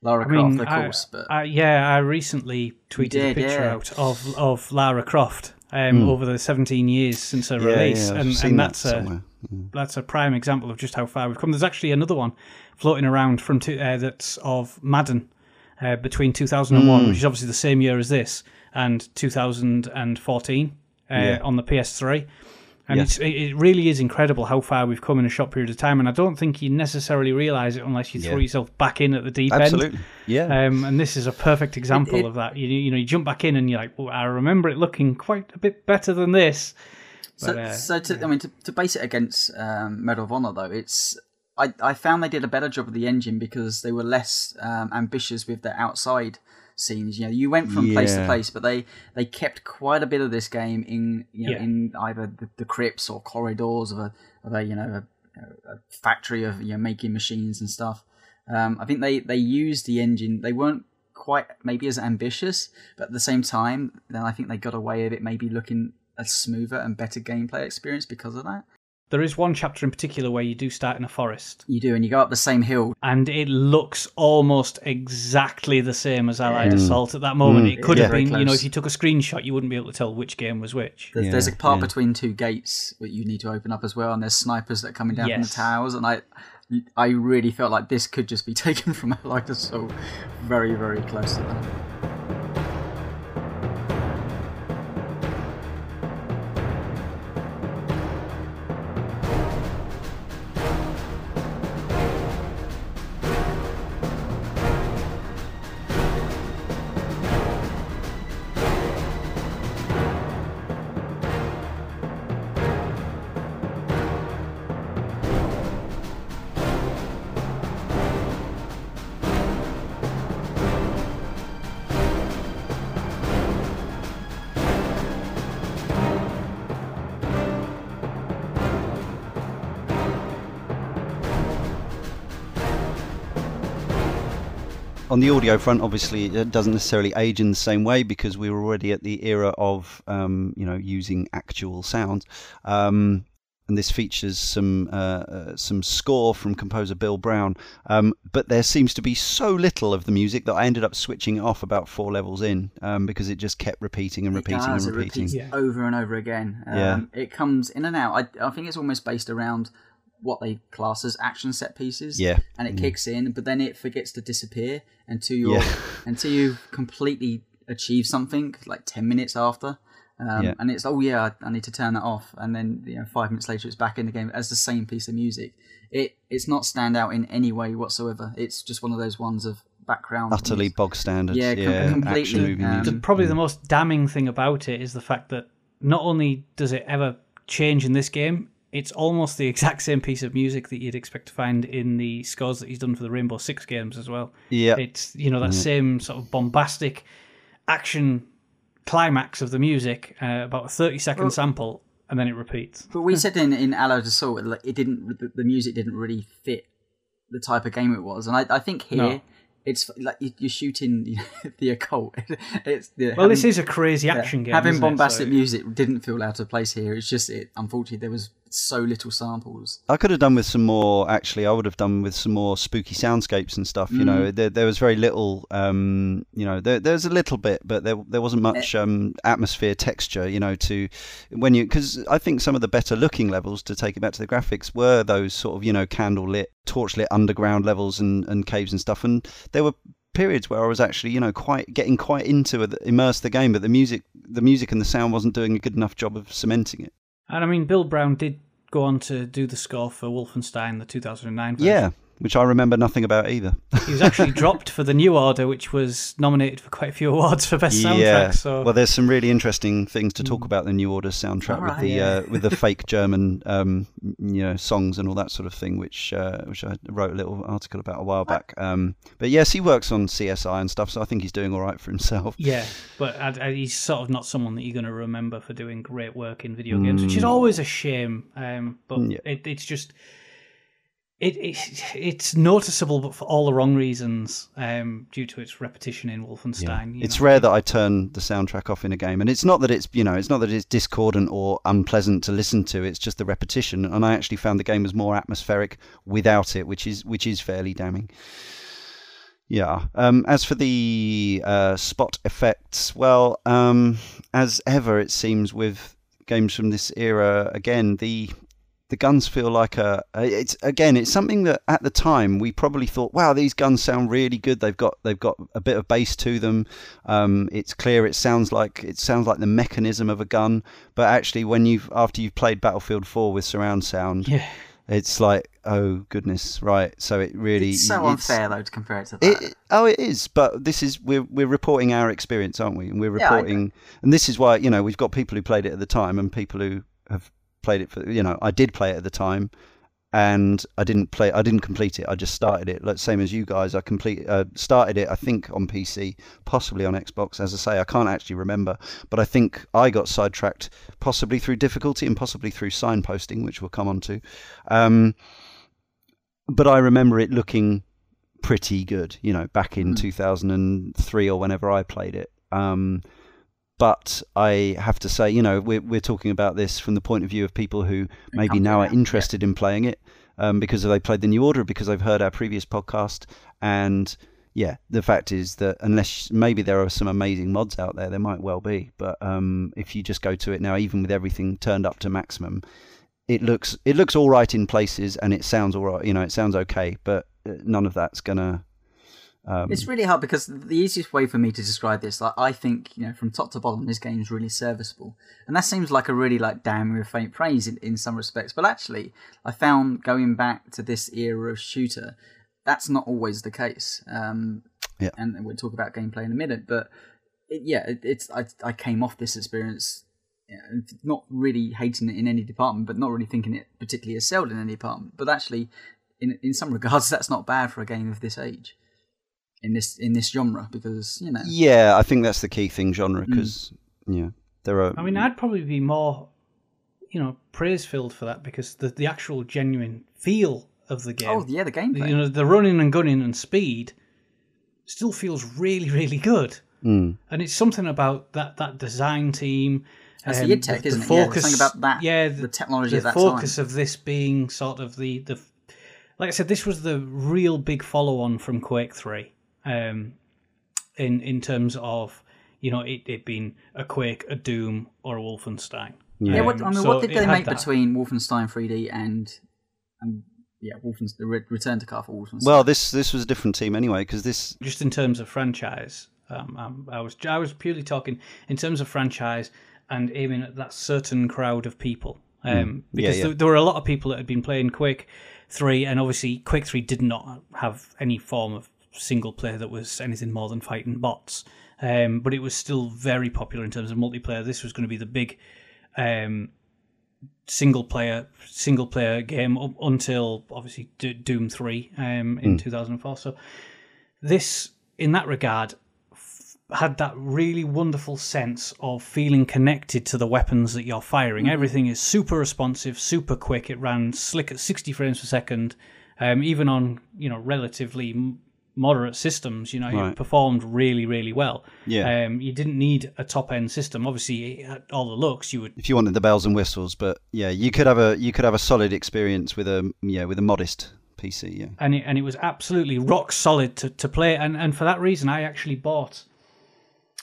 Lara
I
Croft,
mean,
of
I-
course, but
I- yeah, I recently tweeted
did,
a picture
yeah.
out of of Lara Croft um, over the 17 years since her
yeah,
release,
yeah, I've
and,
seen
and
that
that's a
somewhere.
that's a prime example of just how far we've come. There's actually another one floating around from two, uh, that's of Madden uh, between 2001,
Hmm.
which is obviously the same year as this, and 2014 uh,
Yeah.
on the PS3. And
Yeah.
it's, it it really is incredible how far we've come in a short period of time. And I don't think you necessarily realise it unless you throw
Yeah.
yourself back in at the deep end.
Absolutely, yeah.
Um, and this is a perfect example
it-
of that. You, you know, you jump back in and you're like, well, I remember it looking quite a bit better than this.
So,
uh,
so to, I mean, to, to base it against um, Medal of Honor, though, it's I, I found they did a better job of the engine because they were less um, ambitious with their outside scenes. You know, you went from place to place, but they they kept quite a bit of this game in you know
Yeah.
in either the, the crypts or corridors of a of a you know a, a factory of you know making machines and stuff. Um, I think they they used the engine. They weren't quite maybe as ambitious, but at the same time, then I think they got away with it maybe looking a smoother and better gameplay experience because of that.
There is one chapter in particular where you do start in a forest,
You do, and you go up the same hill.
and it looks almost exactly the same as Allied Assault at that moment. Mm. It could
Yeah.
have been,
Very
you know, if you took a screenshot, you wouldn't be able to tell which game was which.
There's, there's a part
yeah.
between two gates that you need to open up as well, and there's snipers that are coming down from the towers, and I, I really felt like this could just be taken from Allied Assault, very, very close to that.
On the audio front, obviously, it doesn't necessarily age in the same way because we were already at the era of, um, you know, using actual sound. Um, and this features some uh, uh, some score from composer Bill Brown, um, but there seems to be so little of the music that I ended up switching it off about four levels in um, because it just kept repeating and repeating
it does,
and
it
repeating.
repeats
Yeah.
over and over again. Um,
Yeah.
It comes in and out. I, I think it's almost based around what they class as action set pieces.
Yeah. Mm.
And it kicks in, but then it forgets to disappear until you
Yeah.
until you completely achieve something like 10 minutes after. Um,
Yeah.
And it's, oh yeah, I- I need to turn that off. And then, you know, five minutes later, it's back in the game as the same piece of music. It It's not stand out in any way whatsoever. It's just one of those ones of background.
Utterly
music.
bog standard.
Yeah, com-
Yeah,
completely, um.
The, probably the most damning thing about it is the fact that not only does it ever change in this game, it's almost the exact same piece of music that you'd expect to find in the scores that he's done for the Rainbow Six games as well.
Yeah.
It's you know that same sort of bombastic action climax of the music, uh, about a thirty second sample, and then it repeats.
But we said in in Allied Assault, like, it didn't. The, the music didn't really fit the type of game it was, and I, I think here
No.
it's like you- you're shooting the occult. It's the,
Well, this is a crazy
yeah,
action game.
Having
isn't it?
bombastic
So-
music didn't feel out of place here. It's just it. Unfortunately, there was so little samples.
I could have done with some more. Actually, I would have done with some more spooky soundscapes and stuff. You know, there, there was very little. Um, you know, there, there was a little bit, but there there wasn't much um, atmosphere, texture. You know, to when you because I think some of the better looking levels to take it back to the graphics were those sort of you know candle lit, torch lit underground levels and and caves and stuff, and there were periods where I was actually, you know, quite getting quite into it, immersed the game, but the music, the music and the sound wasn't doing a good enough job of cementing it.
And I mean, Bill Brown did go on to do the score for Wolfenstein, the 2009 version.
Yeah, which I remember nothing about either.
he was actually dropped for the New Order, which was nominated for quite a few awards for best soundtrack.
Yeah.
So
Well, there's some really interesting things to talk about the New Order soundtrack with the uh, with the fake German, um, you know, songs and all that sort of thing, which uh, which I wrote a little article about a while back. Um, but yes, he works on CSI and stuff, so I think he's doing all right for himself.
yeah, but I, I, he's sort of not someone that you're going to remember for doing great work in video games, which is always a shame. Um, but
Mm, yeah.
it, it's just. It, it, it's noticeable, but for all the wrong reasons, um, due to its repetition in Wolfenstein. you
It's
know.
rare that I turn the soundtrack off in a game, and it's not that it's you know it's not that it's discordant or unpleasant to listen to. It's just the repetition, and I actually found the game was more atmospheric without it, which is which is fairly damning. Yeah. Um, as for the uh, spot effects, well, um, as ever, it seems with games from this era, again the the guns feel like a, a it's again it's something that at the time we probably thought wow these guns sound really good. They've got they've got a bit of bass to them. Um, it's clear. It sounds like it sounds like the mechanism of a gun. But actually when you've after you've played battlefield 4 with surround sound
Yeah.
it's like oh goodness. Right. So it really
It's so
it's-
unfair though to compare it to that.
it, it- oh, it is, but this is we're we're reporting our experience, aren't we? And we're
Yeah,
reporting, and this is why you know we've got people who played it at the time and people who have played it for you know I did play it at the time, and I didn't play, I didn't complete it. I just started it, like same as you guys. I complete uh, started it, I think on PC, possibly on Xbox. As I say, I can't actually remember, but I think I got sidetracked, possibly through difficulty and possibly through signposting, which we'll come on to. Um, but I remember it looking pretty good, you know, back in 2003 or whenever I played it. Um, but I have to say, you know, we're, we're talking about this from the point of view of people who maybe now are interested in playing it um, because they played the New Order, because they've heard our previous podcast. And yeah, the fact is that unless maybe there are some amazing mods out there, there might well be. But um, if you just go to it now, even with everything turned up to maximum, it looks it looks all right in places and it sounds all right. You know, it sounds okay, but uh, none of that's gonna. Um,
It's really hard because the easiest way for me to describe this, like I think, you know, from top to bottom, this game's really serviceable, and that seems like a really like damn with faint praise in, in some respects. But actually, I found going back to this era of shooter, that's not always the case. Um,
Yeah.
and we'll talk about gameplay in a minute, but it, yeah, it, it's I, I came off this experience. Not really hating it in any department, but not really thinking it particularly excelled in any department. But actually, in in some regards, that's not bad for a game of this age in this in this genre because you know
yeah, I think that's the key thing, genre,
Mm.
because yeah, there are.
I mean, I'd probably be more, you know, praise filled for that because the the actual genuine feel of the game.
oh yeah the gameplay
you know, the running and gunning and speed still feels really, really good.
Mm.
And it's something about that that design team.
That's
um,
the id tech, isn't it? Yeah, there's something about that,
Yeah,
the technology
the
at that
focus
time.
of this being sort of the the. Like I said, this was the real big follow-on from Quake Three, um, in in terms of you know it, it being a Quake, a Doom, or a Wolfenstein.
Yeah.
yeah what, I mean
So
what did they make
that.
between Wolfenstein 3D and and yeah Wolfenstein the Re- Return to Car for Wolfenstein
Well, this this was a different team anyway, because this.
just in terms of franchise, um, um, I was I was purely talking in terms of franchise and aiming at that certain crowd of people. Um, because
yeah.
There, there were a lot of people that had been playing Quake Three, and obviously Quake Three did not have any form of single player that was anything more than fighting bots. Um, but it was still very popular in terms of multiplayer. This was going to be the big um, single player single player game up until obviously Do- Doom Three um, in 2004. So this, in that regard, f- had that really wonderful sense of feeling connected to the weapons that you're firing. Everything is super responsive, super quick. It ran slick at 60 frames per second, um, even on you know relatively moderate systems, you know,
Right.
performed really, really well.
Yeah.
Um, you didn't need a top end system. Obviously, it all the looks you would.
if you wanted the bells and whistles, but yeah, you could have a you could have a solid experience with a yeah with a modest PC. Yeah.
and it, and it was absolutely rock solid to, to play. And, and for that reason, I actually bought.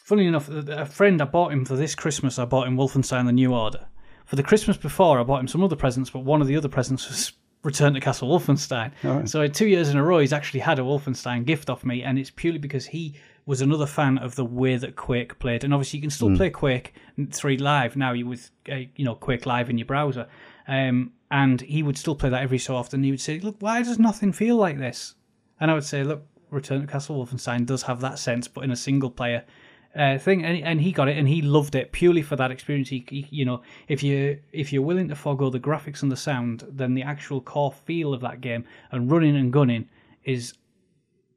Funny enough, a friend I bought him for this Christmas. I bought him Wolfenstein: The New Order. For the Christmas before, I bought him some other presents, but one of the other presents was Return to Castle Wolfenstein. So in two years in a row, he's actually had a Wolfenstein gift off me, and it's purely because he was another fan of the way that Quake played. And obviously, you can still play Quake Three live now with uh, you know Quake Live in your browser. Um, and he would still play that every so often. He would say, "Look, why does nothing feel like this?" And I would say, "Look, Return to Castle Wolfenstein does have that sense, but in a single player uh, thing." And, and he got it, and he loved it purely for that experience. He, he, you know, if you if you're willing to forego the graphics and the sound, then the actual core feel of that game and running and gunning is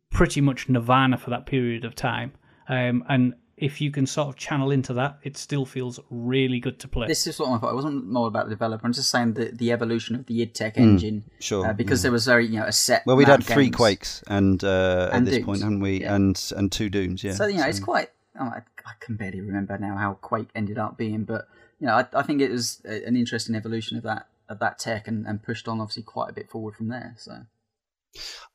pretty much nirvana for that period of time. Um, and if you can sort of channel into that, it still feels really good to play.
This is what I thought. It wasn't more about the developer. I'm just saying the, the evolution of the id Tech engine.
Hmm, sure,
Uh, because there was very, you know, a set.
Well, we'd had three
games.
Quakes and uh, at this
Dooms.
point, haven't we?
Yeah.
And and two Dooms. Yeah.
So, you know, it's quite. Oh, I, can barely remember now how Quake ended up being, but, you know, I, I think it was an interesting evolution of that of that tech and, and pushed on, obviously, quite a bit forward from there. So.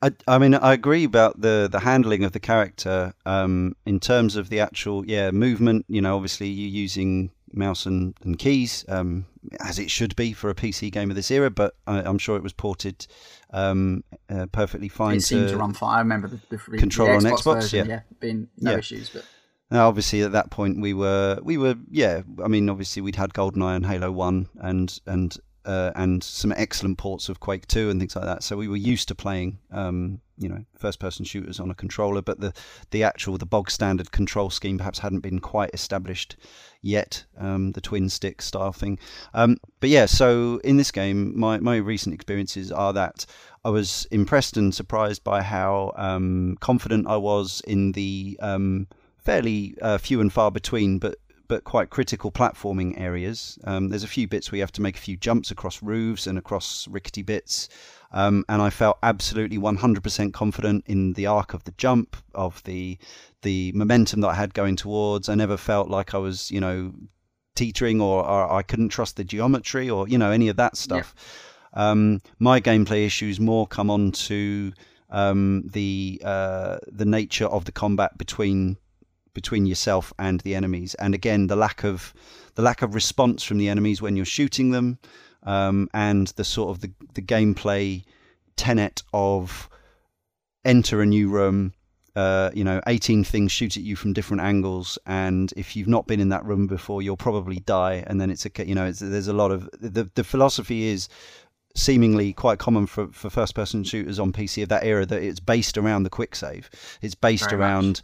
I, I mean, I agree about the, the handling of the character um, in terms of the actual, yeah, movement. You know, obviously you're using mouse and, and keys, um, as it should be for a PC game of this era, but I, I'm sure it was ported um, uh, perfectly fine
It seemed to run fine. I remember the, the, the
Control on
Xbox
Xbox,
version,
yeah.
being no
Yeah.
issues. But
Now, obviously, at that point, we were we were yeah. I mean, obviously, we'd had GoldenEye and Halo One, and and uh, and some excellent ports of Quake Two and things like that. So we were used to playing, um, you know, first-person shooters on a controller. But the the actual the bog standard control scheme perhaps hadn't been quite established yet. Um, the twin stick style thing. Um, but yeah, so in this game, my my recent experiences are that. I was impressed and surprised by how um, confident I was in the um, fairly uh, few and far between, but but quite critical platforming areas. Um, there's a few bits where you have to make a few jumps across roofs and across rickety bits, um, and I felt absolutely 100% confident in the arc of the jump, of the the momentum that I had going towards. I never felt like I was, you know, teetering or, or I couldn't trust the geometry or you know any of that stuff. Um, my gameplay issues more come on to um, the uh, the nature of the combat between between yourself and the enemies, and again the lack of the lack of response from the enemies when you're shooting them, um, and the sort of the, the gameplay tenet of enter a new room. Uh, you know, 18 things shoot at you from different angles, and if you've not been in that room before, you'll probably die. And then it's a, you know, it's, there's a lot of the the philosophy is seemingly quite common for, for first person shooters on PC of that era that it's based around the quick save. It's based
Very
around c-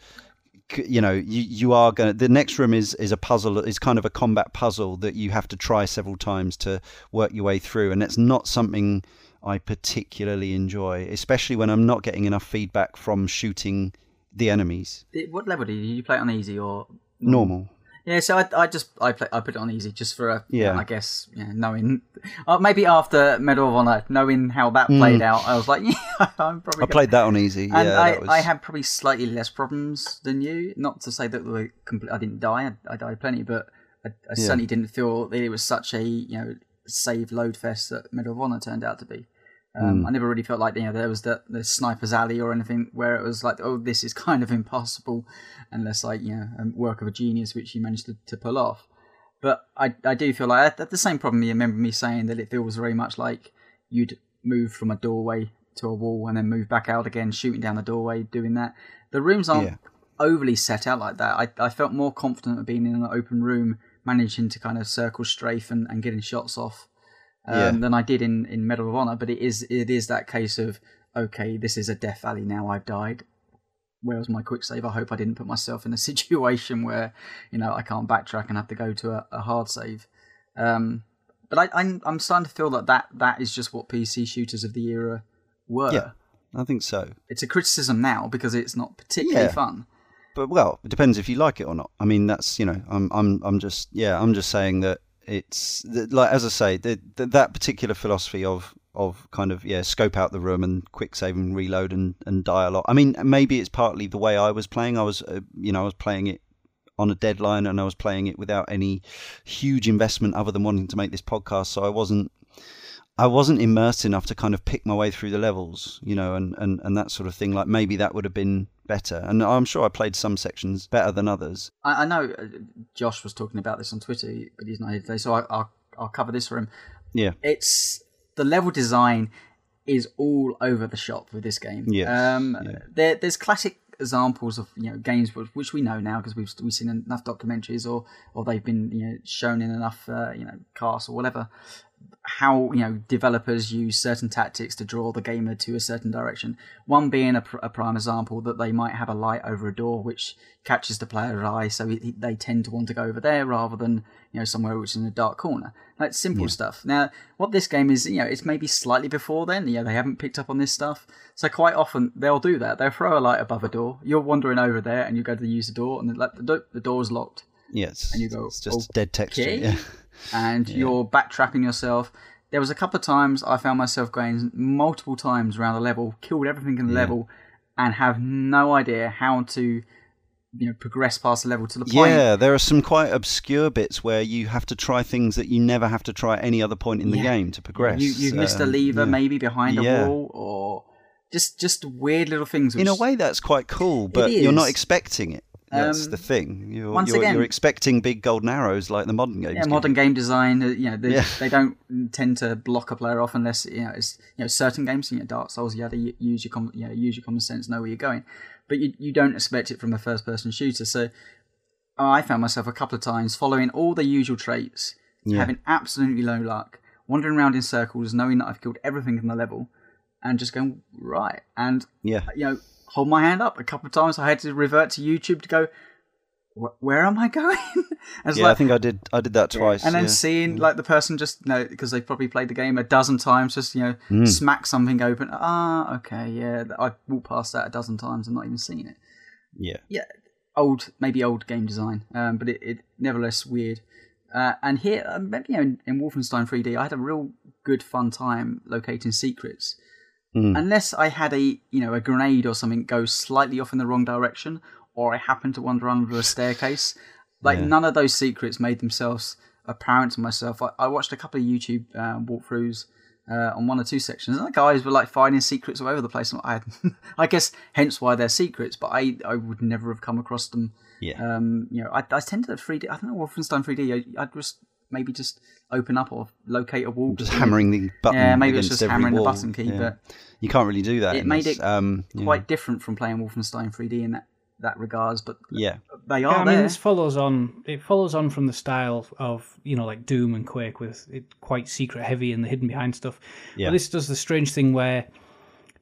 you know you, you are going to the next room is is a puzzle is kind of a combat puzzle that you have to try several times to work your way through and it's not something I particularly enjoy especially when I'm not getting enough feedback from shooting the enemies.
What level did you, did you play on easy or?
Normal
Yeah, so I, I just I play, I put it on easy just for a
Yeah.
I guess yeah, knowing uh, maybe after Medal of Honor knowing how that played out I was like yeah I'm probably.
I played that on easy
and
yeah
I,
was
I had probably slightly less problems than you not to say that we compl- I didn't die I, I died plenty but I, I certainly didn't feel that it was such a you know save load fest that Medal of Honor turned out to be Um, I never really felt like you know there was the, the sniper's alley or anything where it was like oh this is kind of impossible unless like you know a work of a genius which you managed to, to pull off. But I I do feel like I had the same problem. You remember me saying that it feels very much like you'd move from a doorway to a wall and then move back out again, shooting down the doorway, doing that. The rooms aren't
Yeah.
overly set out like that. I I felt more confident of being in an open room, managing to kind of circle strafe and, and getting shots off um,
Yeah.
than I did in, in Medal of Honor. But it is it is that case of okay, this is a Death Valley now. I've died. Where was my quick save? I hope I didn't put myself in a situation where you know I can't backtrack and have to go to a, a hard save. Um, but I, I'm I'm starting to feel that, that that is just what PC shooters of the era were.
Yeah. I think so
It's a criticism now because it's not particularly
Yeah.
fun.
but well, it depends if you like it or not. I mean, that's you know, I'm I'm I'm just yeah, I'm just saying that it's like as I say, the, the, that particular philosophy of of kind of yeah scope out the room and quick save and reload and and lot. I mean, maybe it's partly the way I was playing. I was uh, you know I was playing it on a deadline and I was playing it without any huge investment other than wanting to make this podcast. So I wasn't I wasn't immersed enough to kind of pick my way through the levels, you know, and, and, and that sort of thing. Like maybe that would have been better. And I'm sure I played some sections better than others.
I, I know uh, Josh was talking about this on Twitter, but he's not here today, so I, will I'll cover this for him.
Yeah,
it's the level design is all over the shop with this game.
Yeah,
um,
yeah.
There, there's classic examples of you know games which we know now because we've we've seen enough documentaries or or they've been you know shown in enough uh, you know casts or whatever how you know developers use certain tactics to draw the gamer to a certain direction. One being a, pr- a prime example that they might have a light over a door which catches the player's eye, so he, he, they tend to want to go over there rather than you know somewhere which is in a dark corner. Like simple yeah. stuff. Now, what this game is, you know, it's maybe slightly before then. You know, they haven't picked up on this stuff, so quite often they'll do that. They'll throw a light above a door. You're wandering over there, and you go to use the door, and the, the, the door's locked.
Yes,
and you go.
It's just oh, dead texture. Okay. Yeah
and yeah. you're backtracking yourself. There was a couple of times I found myself going multiple times around the level, killed everything in the yeah. level, and have no idea how to you know progress past the level to the point.
Yeah, there are some quite obscure bits where you have to try things that you never have to try at any other point in the yeah. game to progress.
You, have missed a um, lever yeah. maybe behind a yeah. wall, or just just weird little things.
Which... In a way, that's quite cool, but you're not expecting it. That's um, the thing. You're, once you're, again, you're expecting big golden arrows like the modern games.
Yeah, modern game design. Uh, you know, they, yeah. they don't tend to block a player off unless you know it's you know certain games. You know, Dark Souls. You have to use your com- you know, use your common sense, know where you're going, but you you don't expect it from a first person shooter. So I found myself a couple of times following all the usual traits, yeah. having absolutely low luck, wandering around in circles, knowing that I've killed everything in the level, and just going right. And
yeah,
you know hold my hand up a couple of times. I had to revert to YouTube to go, where am I going?
yeah, like, I think I did. I did that twice.
And then
yeah.
seeing like the person just you know because they've probably played the game a dozen times, just you know mm. smack something open. Ah, okay, yeah. I walked past that a dozen times and not even seen it.
Yeah,
yeah. Old, maybe old game design, um, but it, it nevertheless weird. Uh, and here, um, you know, in, in Wolfenstein 3D, I had a real good fun time locating secrets Mm. Unless I had a you know a grenade or something go slightly off in the wrong direction, or I happened to wander under a staircase, like yeah. none of those secrets made themselves apparent to myself. I, I watched a couple of YouTube uh, walkthroughs uh, on one or two sections, and the guys were like finding secrets all over the place. I, had, I guess hence why they're secrets, but I I would never have come across them.
Yeah.
Um. You know, I I tend to 3D. I don't know Wolfenstein 3D. I, I'd just maybe just open up or locate a wall.
Just hammering the button.
Yeah, maybe it's just
hammering
wall. the button key, yeah. but
you can't really do that.
It made
this.
it um, quite yeah. different from playing Wolfenstein 3D in that that regards, but
yeah,
they are.
Yeah, I
there.
mean, this follows on. It follows on from the style of you know like Doom and Quake, with it quite secret heavy and the hidden behind stuff. Yeah. But this does the strange thing where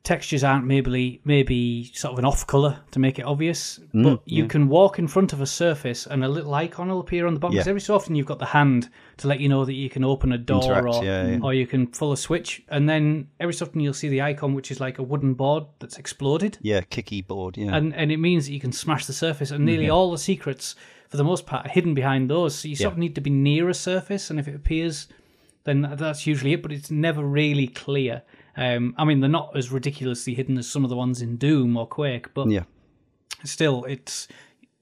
textures aren't maybe maybe sort of an off color to make it obvious, mm, but you yeah. can walk in front of a surface and a little icon will appear on the bottom. Yeah. Every so often you've got the hand to let you know that you can open a door Interact, or yeah, or you can pull a switch, and then every so often you'll see the icon which is like a wooden board that's exploded.
Yeah, kicky board. Yeah,
and and it means that you can smash the surface, and nearly mm-hmm. all the secrets for the most part are hidden behind those. So you sort of need to be near a surface, and if it appears, then that's usually it. But it's never really clear. Um, I mean, they're not as ridiculously hidden as some of the ones in Doom or Quake, but
yeah.
still, it's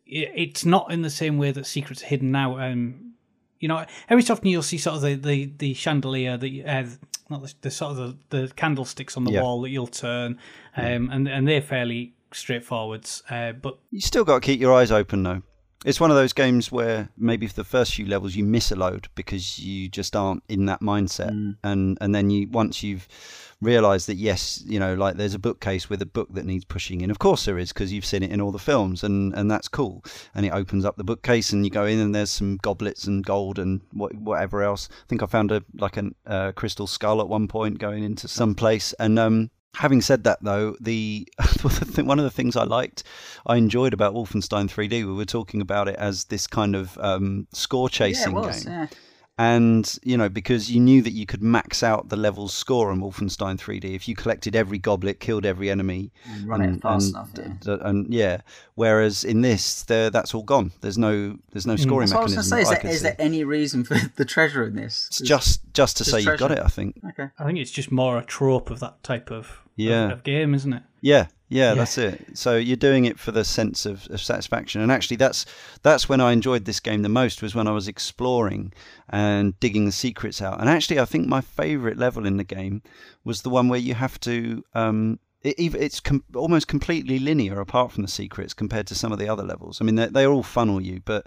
it's not in the same way that secrets are hidden now. Um, you know, every so often you'll see sort of the the, the chandelier, the uh, not the, the, sort of the, the candlesticks on the yeah. wall that you'll turn, um, and and they're fairly straightforward. Uh, but
you still got to keep your eyes open, though. It's one of those games where maybe for the first few levels you miss a load because you just aren't in that mindset, mm. and and then you once you've realised that yes, you know, like there's a bookcase with a book that needs pushing in. Of course there is because you've seen it in all the films, and and that's cool. And it opens up the bookcase, and you go in, and there's some goblets and gold and what, whatever else. I think I found a like a uh, crystal skull at one point going into some place, and um, Having said that, though, the one of the things I liked, I enjoyed about Wolfenstein 3D, we were talking about it as this kind of um, score chasing
yeah, was,
game.
Yeah.
And you know because you knew that you could max out the level's score on Wolfenstein 3D if you collected every goblet, killed every enemy,
and run it fast enough. Yeah.
d- and yeah. Whereas in this, there that's all gone. There's no there's no scoring
Mm. That's what I was
mechanism.
going to say. Is,
that I
there,
could
is
see.
there any reason for the treasure in this?
It's just just to
Just
say you've got it. I think.
okay.
I think it's just more a trope of that type of, of- of, game, isn't it?
Yeah, yeah,
Yeah.
that's it. So you're doing it for the sense of, of satisfaction, and actually, that's that's when I enjoyed this game the most was when I was exploring and digging the secrets out. And actually, I think my favourite level in the game was the one where you have to. Um, it, it's com- almost completely linear apart from the secrets compared to some of the other levels. I mean, they, they all funnel you, but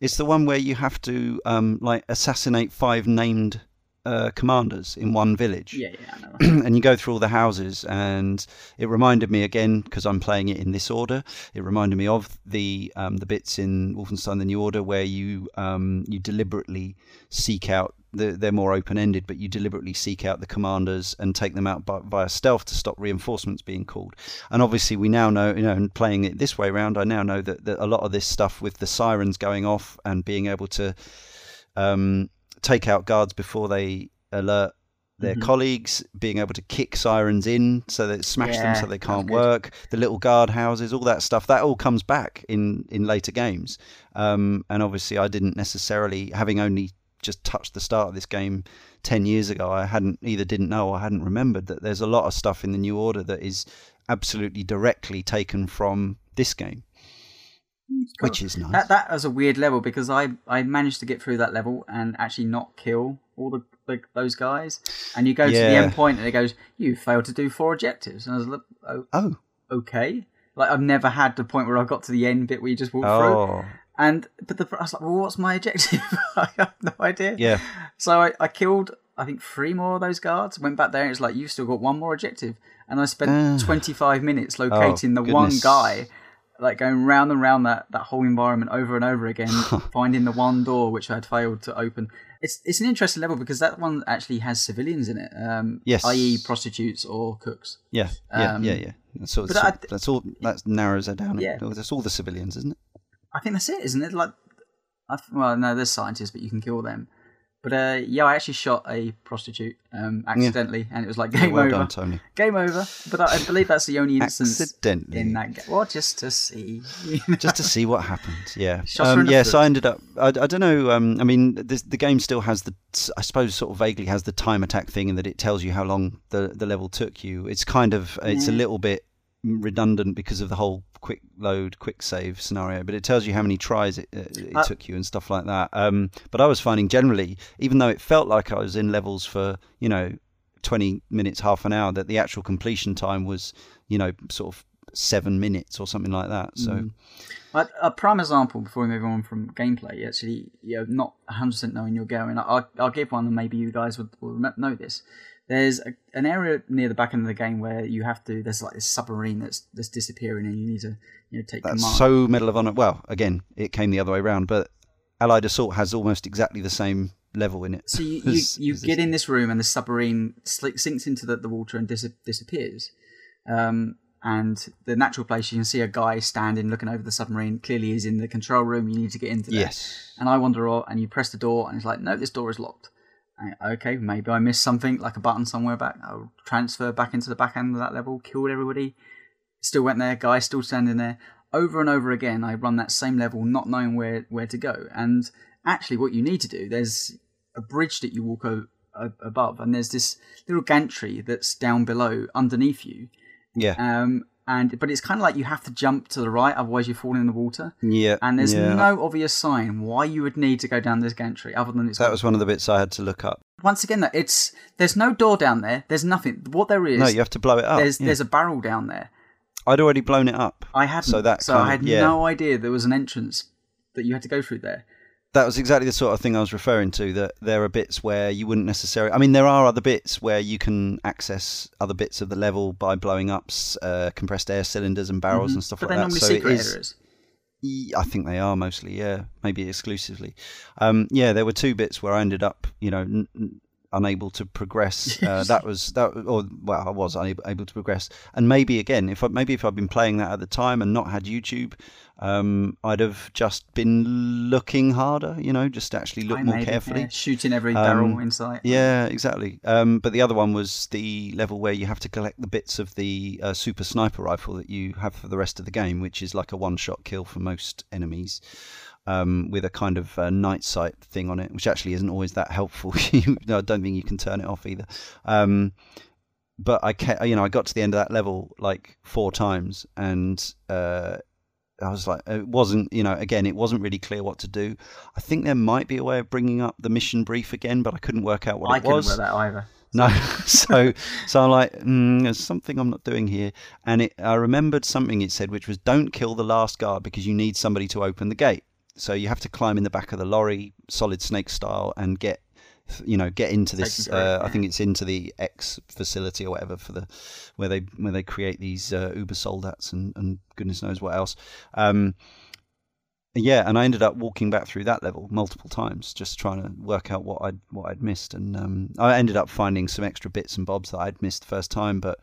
it's the one where you have to um, like assassinate five named uh, commanders in one village
Yeah, yeah, I know.
and you go through all the houses and it reminded me again because I'm playing it in this order it reminded me of the um, the bits in Wolfenstein the New Order where you um, you deliberately seek out the, they're more open-ended but you deliberately seek out the commanders and take them out by, via stealth to stop reinforcements being called and obviously we now know you know and playing it this way around I now know that, that a lot of this stuff with the sirens going off and being able to um, take out guards before they alert their
Mhm.
colleagues, being able to kick sirens in so that smash them so they can't work, the little guard houses, all that stuff, that all comes back in, in later games. Um, and obviously, I didn't necessarily, having only just touched the start of this game 10 years ago, I hadn't either didn't know or hadn't remembered that there's a lot of stuff in the New Order that is absolutely directly taken from this game, which is nice.
That that was a weird level because I I managed to get through that level and actually not kill all the, the those guys. And you go to the end point and it goes, you failed to do four objectives. And I was like, oh,
oh,
okay. Like I've never had the point where I got to the end bit where you just walk through.
oh,
And but the, I was like, well, what's my objective? I have no idea.
yeah.
So I, I killed I think three more of those guards. Went back there and it's like you've still got one more objective. And I spent
Ah.
25 minutes locating the one
Oh, goodness.
guy, like going round and round that, that whole environment over and over again, finding the one door which I had failed to open. It's it's an interesting level because that one actually has civilians in it, um,
Yes.
i.e. prostitutes or cooks.
Yeah, yeah,
Um,
yeah, yeah. That's all.
but
That's, all,
I-
that's all. That narrows it down.
Yeah.
that's all the civilians, isn't it?
I think that's it, isn't it? Like, I, th- well, no, there's scientists, but you can kill them. But uh, yeah, I actually shot a prostitute um, accidentally, and it was like game
well
over.
done, Tony.
Game over. But I, I believe that's the only instance
Accidentally,
in that game. Well, just to see.
just to see what happened. Yeah, um, yeah. So. I ended up. I, I don't know. Um, I mean, this, the game still has the. I suppose sort of vaguely has the time attack thing, in that it tells you how long the the level took you. It's kind of. It's a little bit redundant because of the whole quick load, quick save scenario, but it tells you how many tries it, uh, it
Uh,
took you and stuff like that. Um, but I was finding generally, even though it felt like I was in levels for you know 20 minutes, half an hour, that the actual completion time was you know sort of seven minutes or something like that. So
Mm. A, a prime example before we move on from gameplay, actually, you know, not 100% knowing you're going. I'll, I'll give one, and maybe you guys would, will know this. There's a, an area near the back end of the game where you have to. There's like this submarine that's that's disappearing, and you need to you know take
That's
command.
so Medal of Honor. Well, again, it came the other way around, but Allied Assault has almost exactly the same level in it.
So you, you,
as-
you
as
get
this.
in this room and the submarine sinks into the, the water and dis- disappears. Um, and the natural place you can see a guy standing looking over the submarine. Clearly, he's in the control room. You need to get into there.
Yes.
And I wander off, and you press the door, and it's like, no, this door is locked. Okay, maybe I missed something, like a button somewhere back. I'll transfer back into the back end of that level, killed everybody. Still went there, guy still standing there. Over and over again, I run that same level, not knowing where, where to go. And actually, what you need to do, there's a bridge that you walk o- above, and there's this little gantry that's down below, underneath you.
Yeah.
Um, and but it's kind of like you have to jump to the right, otherwise you fall in the water.
yeah.
And there's
yeah.
no obvious sign why you would need to go down this gantry, other than it's
That was one of the bits I had to look up.
once again that it's there's no door down there. There's nothing. What there is,
No, you have to blow it up.
there's
yeah.
there's a barrel down there.
I'd already blown it up.
I hadn't,
So that
so
kind
I had
yeah.
no idea there was an entrance that you had to go through there.
That was exactly the sort of thing I was referring to. That there are bits where you wouldn't necessarily. I mean, there are other bits where you can access other bits of the level by blowing up uh, compressed air cylinders and barrels and stuff
Mm-hmm. but
like that. So it
areas.
I think they are mostly, yeah, maybe exclusively. Um, yeah, there were two bits where I ended up, you know, n- unable to progress. Uh, that was that, or well, I was unable able to progress. And maybe again, if I, maybe if I'd been playing that at the time and not had YouTube, um, I'd have just been looking harder. You know, just actually look
I
more
it,
carefully.
yeah, shooting every barrel
Um,
in sight.
Yeah, exactly. Um, but the other one was the level where you have to collect the bits of the uh, super sniper rifle that you have for the rest of the game, which is like a one-shot kill for most enemies, um, with a kind of uh, night sight thing on it, which actually isn't always that helpful. You- I don't think you can turn it off either. Um, but I, ca- you know, I got to the end of that level like four times, and uh, I was like, it wasn't, you know, again, it wasn't really clear what to do. I think there might be a way of bringing up the mission brief again, but I couldn't work out what
I
it was.
I couldn't wear that either.
No, so so I'm like, mm, there's something I'm not doing here, and it, I remembered something it said, which was don't kill the last guard because you need somebody to open the gate. So you have to climb in the back of the lorry, solid snake style, and get you know get into this.
Taken for it,
Uh, I think it's into the X facility or whatever for the where they where they create these uh, Uber soldats and and goodness knows what else. Um, yeah, and I ended up walking back through that level multiple times, just trying to work out what I'd what I'd missed, and um, I ended up finding some extra bits and bobs that I'd missed the first time. But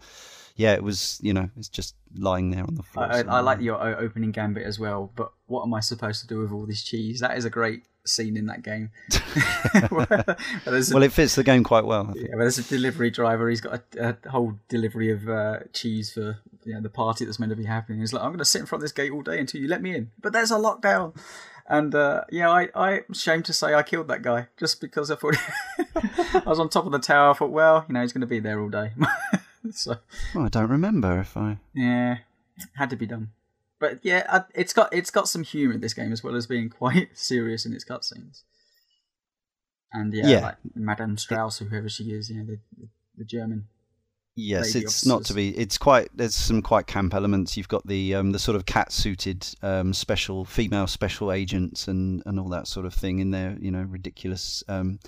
yeah, it was you know it's just lying there on the floor.
I, I, like your opening gambit as well, but what am I supposed to do with all this cheese? That is a great scene in that game. There's a,
Well, it fits the game quite well.
Yeah, where there's a delivery driver. He's got a, a whole delivery of uh, cheese for you know, the party that's meant to be happening. He's like, I'm going to sit in front of this gate all day until you let me in. But there's a lockdown. And uh, yeah, I, I'm ashamed to say I killed that guy just because I thought I was on top of the tower. I thought, well, you know, he's going to be there all day. so
Well, I don't remember if I.
yeah, had to be done. But yeah, I- it's got it's got some humour in this game as well as being quite serious in its cutscenes. And yeah,
Yeah.
like Madame Strauss, or whoever she is, you know, the, the, the German.
Yes, it's not to be. It's quite. There's some quite camp elements. You've got the um, the sort of cat suited um, special female special agents and and all that sort of thing in there. You know, ridiculous um,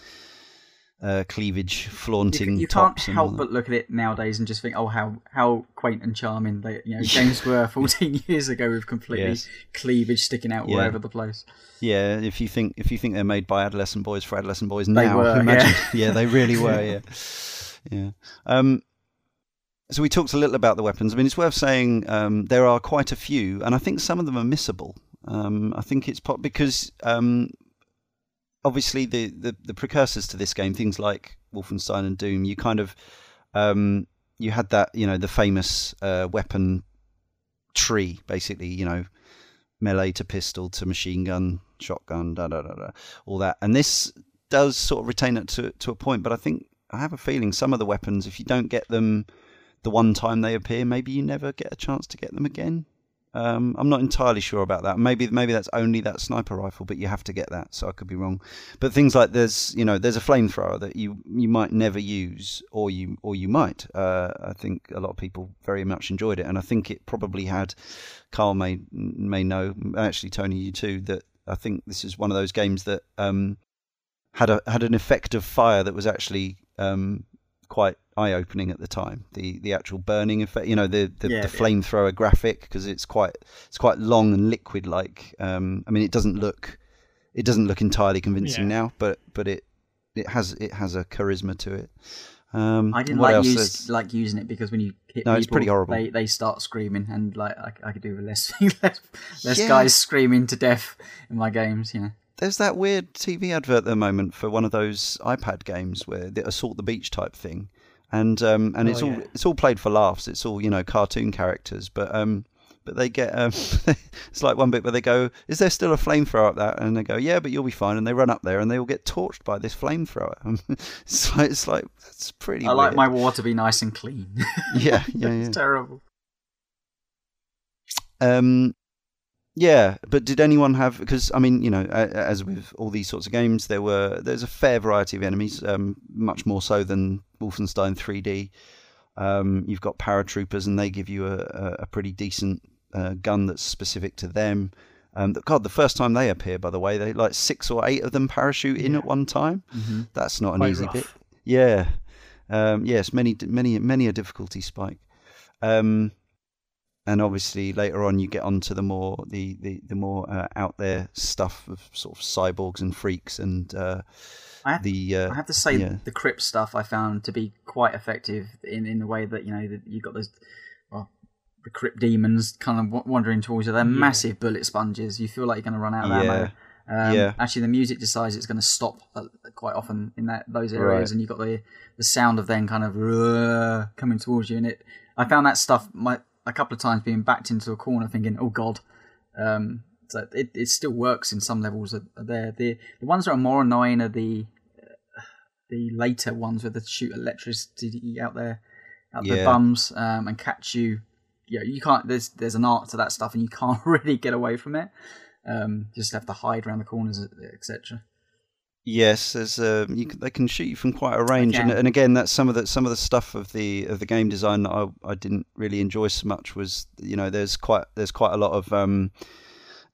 uh, cleavage
You,
flaunting
you can't
tops. and all
help but look at it nowadays and just think, oh, how how quaint and charming they, you know, games were 14 years ago with completely
Yes.
cleavage sticking out all over the place.
Yeah, if you think if you think they're made by adolescent boys for adolescent boys
They were,
imagine.
yeah.
Yeah. they really were. Yeah, yeah. Um, so we talked a little about the weapons. I mean, it's worth saying um, there are quite a few, and I think some of them are missable. Um, I think it's pop because um, obviously the, the the precursors to this game, things like Wolfenstein and Doom, you kind of um, you had that you know the famous uh, weapon tree, basically. You know, melee to pistol to machine gun, shotgun, da da da da, all that. And this does sort of retain it to to a point, but I think I have a feeling some of the weapons, if you don't get them the one time they appear, maybe you never get a chance to get them again. Um, I'm not entirely sure about that. Maybe maybe that's only that sniper rifle, but you have to get that, so I could be wrong. But things like there's you know there's a flamethrower that you you might never use, or you or you might. Uh, I think a lot of people very much enjoyed it, and I think it probably had. Karl may may know, actually Tony, you too, that I think this is one of those games that um, had a had an effect of fire that was actually um, quite eye opening at the time. The the actual burning effect, you know, the the,
Yeah,
the
yeah.
flamethrower graphic because it's quite it's quite long and liquid like. Um, I mean, it doesn't look it doesn't look entirely convincing
Yeah.
now, but but it it has it has a charisma to it. Um,
I didn't like use, like using it because when you hit
No,
people,
it's pretty horrible.
They they start screaming, and like I, I could do with less less, less
Yeah.
guys screaming to death in my games. You know,
There's that weird TV advert at the moment for one of those iPad games where the Assault the Beach type thing, and um, and it's
Oh,
all it's all played for laughs. It's all you know cartoon characters, but um, but they get um, it's like one bit where they go, "Is there still a flamethrower up that?" And they go, "Yeah, but you'll be fine." And they run up there and they all get torched by this flamethrower. it's like it's like it's pretty.
I like my water to be nice and clean.
yeah yeah yeah.
it's terrible.
Um, yeah, but did anyone have? Because I mean, you know, as with all these sorts of games, there were there's a fair variety of enemies, um, much more so than Wolfenstein 3D. Um, you've got paratroopers, and they give you a, a, pretty decent uh, gun that's specific to them. Um, the- God, the first time they appear, by the way, they like six or eight of them parachute in
Yeah.
at one time.
hmm
That's not an
Quite
easy
rough.
bit. Yeah. Um, yes, many, many, many a difficulty spike. Um, and obviously later on you get onto the more the the, the more uh, out there stuff of sort of cyborgs and freaks and uh,
I have,
the uh,
I have to say
yeah.
the crypt stuff I found to be quite effective in in the way that you know that you got those well the crypt demons kind of wandering towards you. They're massive bullet sponges. You feel like you're going to run out of
Yeah.
ammo. Um,
Yeah.
Actually, the music decides it's going to stop uh, quite often in that those areas,
Right.
and you've got the the sound of them kind of uh, coming towards you. And it, I found that stuff my a couple of times being backed into a corner, thinking, "Oh God." Um, so it, it still works in some levels. There the the ones that are more annoying are the uh, the later ones where they shoot electricity out there out their
Yeah.
bums um, and catch you. Yeah, you can't. There's there's an art to that stuff, and you can't really get away from it. Um, you just have to hide around the corners, etc.
Yes, there's um, you can, they can shoot you from quite a range, and, and again, that's some of the some of the stuff of the of the game design that I, I didn't really enjoy so much was you know there's quite there's quite a lot of um,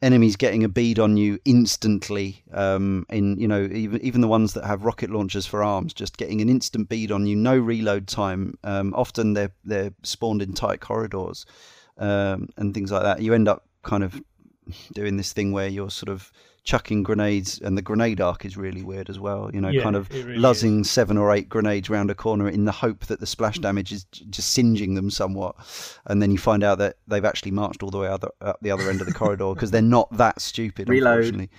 enemies getting a bead on you instantly. Um, in you know even even the ones that have rocket launchers for arms, just getting an instant bead on you, no reload time. Um, often they're they're spawned in tight corridors um, and things like that. You end up kind of doing this thing where you're sort of chucking grenades, and the grenade arc is really weird as well. You know,
Yeah,
kind of
really
luzzing seven or eight grenades round a corner in the hope that the splash damage is just singeing them somewhat, and then you find out that they've actually marched all the way other, up the other end of the corridor because they're not that stupid.
Reload.
Unfortunately.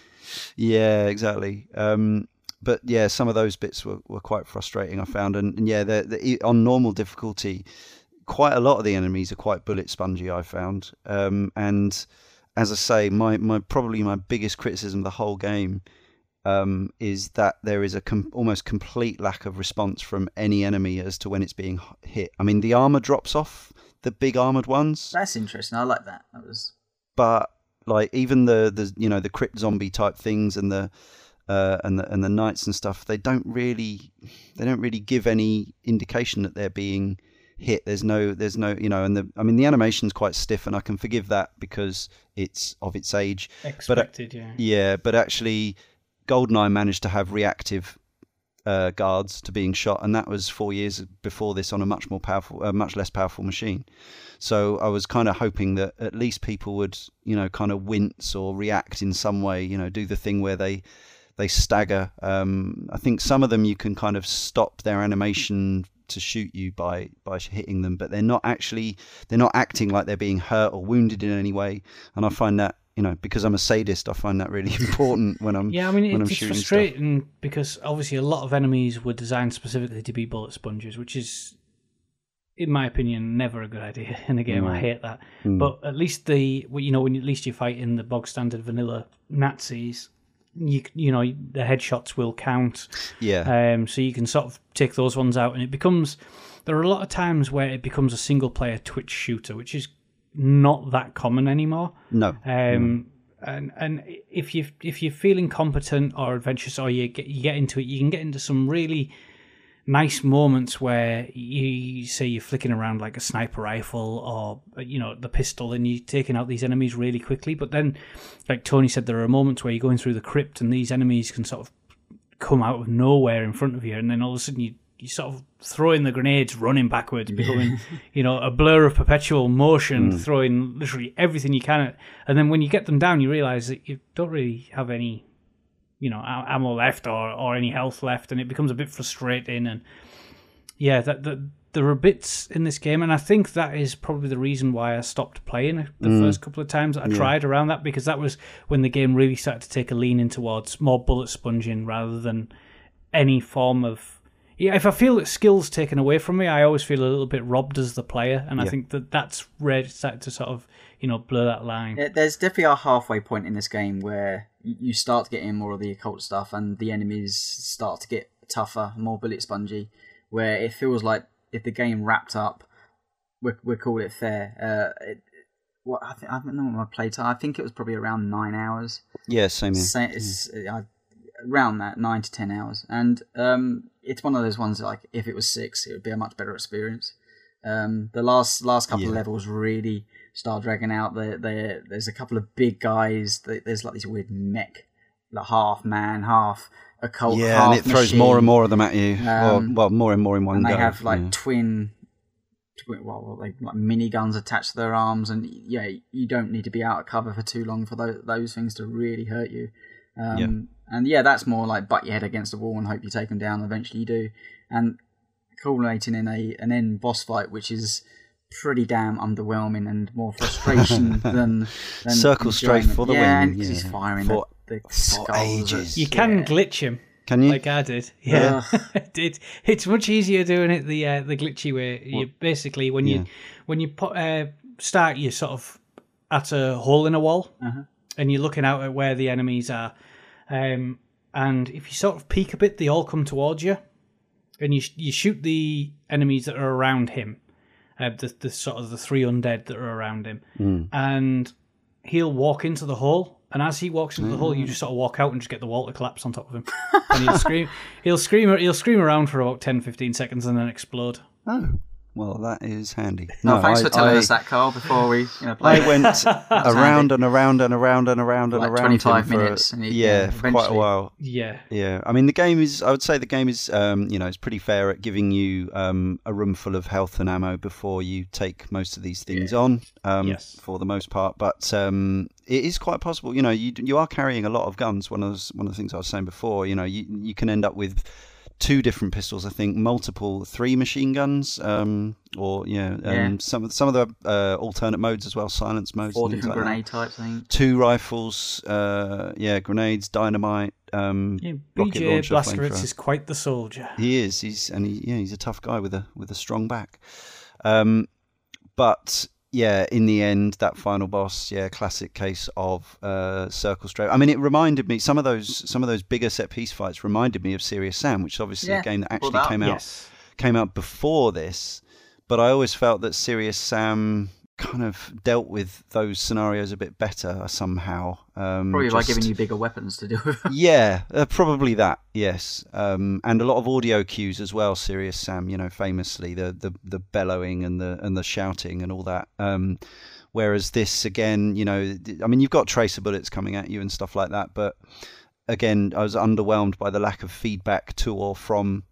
Yeah, exactly. Um, but yeah, some of those bits were, were quite frustrating. I found, and, and yeah, they're, they're, on normal difficulty, quite a lot of the enemies are quite bullet spongy. I found, um, and as I say, my, my probably my biggest criticism of the whole game um, is that there is a com- almost complete lack of response from any enemy as to when it's being hit. I mean, the armor drops off the big armored ones,
That's interesting. I like that. That was
but like even the the you know the crypt zombie type things and the uh, and the and the knights and stuff, they don't really they don't really give any indication that they're being hit. There's no there's no you know, and the I mean the animation's quite stiff, and I can forgive that because it's of its age.
Expected, yeah.
Yeah, but actually, Goldeneye managed to have reactive uh, guards to being shot, and that was four years before this on a much more powerful, uh, much less powerful machine. So I was kind of hoping that at least people would, you know, kind of wince or react in some way, you know, do the thing where they they stagger. Um, I think some of them you can kind of stop their animation to shoot you by by hitting them, but they're not actually they're not acting like they're being hurt or wounded in any way. And I find that you know because I'm a sadist, I find that really important when I'm
Yeah, I mean,
when I'm
it's
shooting stuff.
frustrating because obviously a lot of enemies were designed specifically to be bullet sponges, which is, in my opinion, never a good idea in a game. I hate that.
Mm.
But at least the, you know, when at least you're fighting the bog standard vanilla Nazis, you you know the headshots will count.
Yeah,
Um, so you can sort of take those ones out, and it becomes. There are a lot of times where it becomes a single player Twitch shooter, which is not that common anymore.
no,
Um, and and if you if you're feeling competent or adventurous, or you get you get into it, you can get into some really nice moments where you say you're flicking around like a sniper rifle or you know the pistol, and you're taking out these enemies really quickly. But then, like Tony said, there are moments where you're going through the crypt, and these enemies can sort of come out of nowhere in front of you, and then all of a sudden you you sort of throwing the grenades, running backwards, becoming you know a blur of perpetual motion, mm. throwing literally everything you can. At, and then when you get them down, you realise that you don't really have any you know a- ammo left or or any health left, and it becomes a bit frustrating. And yeah, that that. There are bits in this game, and I think that is probably the reason why I stopped playing the mm. first couple of times that I tried around that because that was when the game really started to take a lean in towards more bullet sponging rather than any form of yeah if i feel that skills taken away from me i always feel a little bit robbed as the player and i think that that's where it started to sort of you know blur that line
There's definitely a halfway point in this game where y- you start getting more of the occult stuff, and the enemies start to get tougher, more bullet spongy. Where it feels like if the game wrapped up, we we call it fair. Uh, it, what I think I don't know what my playtime. I think it was probably around nine hours.
yeah, same here.
It's, uh, around that nine to ten hours, and um, it's one of those ones that, like if it was six, it would be a much better experience. Um, the last last couple of levels really start dragging out. There, there, there's a couple of big guys. There's like these weird mech, like half man, half occult.
Yeah, and it throws
machine.
more and more of them at you. well,
Um,
well, more and more in one
and they
go.
have like
yeah.
twin well, they like mini guns attached to their arms, and yeah, you don't need to be out of cover for too long for those those things to really hurt you. Um,
Yeah.
And yeah, that's more like butt your head against the wall and hope you take them down. Eventually, you do, and culminating in a an end boss fight, which is pretty damn underwhelming and more frustration than, than
Circle strafe
enjoyment.
for the
yeah,
win,
and 'cause he's firing
For-
the, the
for ages.
You can
yeah.
glitch him
Can you?
like I did. Yeah, it, it's much easier doing it the uh, the glitchy way. You basically when you
Yeah.
when you put, uh, start, you sort of at a hole in a wall,
Uh-huh.
and you're looking out at where the enemies are. Um, and if you sort of peek a bit, they all come towards you, and you you shoot the enemies that are around him, uh, the the sort of the three undead that are around him, and he'll walk into the hole. And as he walks into the hole, you just sort of walk out and just get the wall to collapse on top of him. and he'll scream, he'll scream, he'll scream around for about 10, 15 seconds and then explode.
Oh, well, that is handy.
No, thanks
I-
for telling
I-
us that, Karl. Before we, you know, play.
I went around and around and around and around and around
25
him for,
minutes and you-
yeah,
yeah,
for quite a while.
Yeah,
Yeah, I mean the game is. I would say the game is. Um, you know, it's pretty fair at giving you um, a room full of health and ammo before you take most of these things on. Um,
Yes.
For the most part, but um, it is quite possible. You know, you you are carrying a lot of guns. One of those, one of the things I was saying before. You know, you you can end up with two different pistols. I think multiple three machine guns. Um, or yeah, um,
Yeah.
some of some of the uh, alternate modes as well, silence modes.
four different
like that
types, I think.
two rifles, uh, yeah, grenades, dynamite, um,
yeah BJ
launcher,
Blazkowicz
flamethrower.
is quite the soldier.
He is. He's and he, yeah, he's a tough guy with a with a strong back. Um, but yeah, in the end, that final boss, yeah, classic case of uh, circle strafe. I mean, it reminded me some of those some of those bigger set piece fights reminded me of Serious Sam, which is obviously a game that
pulled
actually
out.
came out
Yes.
came out before this, but I always felt that Serious Sam kind of dealt with those scenarios a bit better somehow. Um,
Probably by giving you bigger weapons to deal with.
yeah, uh, probably that. Yes, um, and a lot of audio cues as well. Serious Sam, you know, famously the, the the bellowing and the and the shouting and all that. Um, whereas this again, you know, I mean, you've got tracer bullets coming at you and stuff like that, but again, I was underwhelmed by the lack of feedback to or from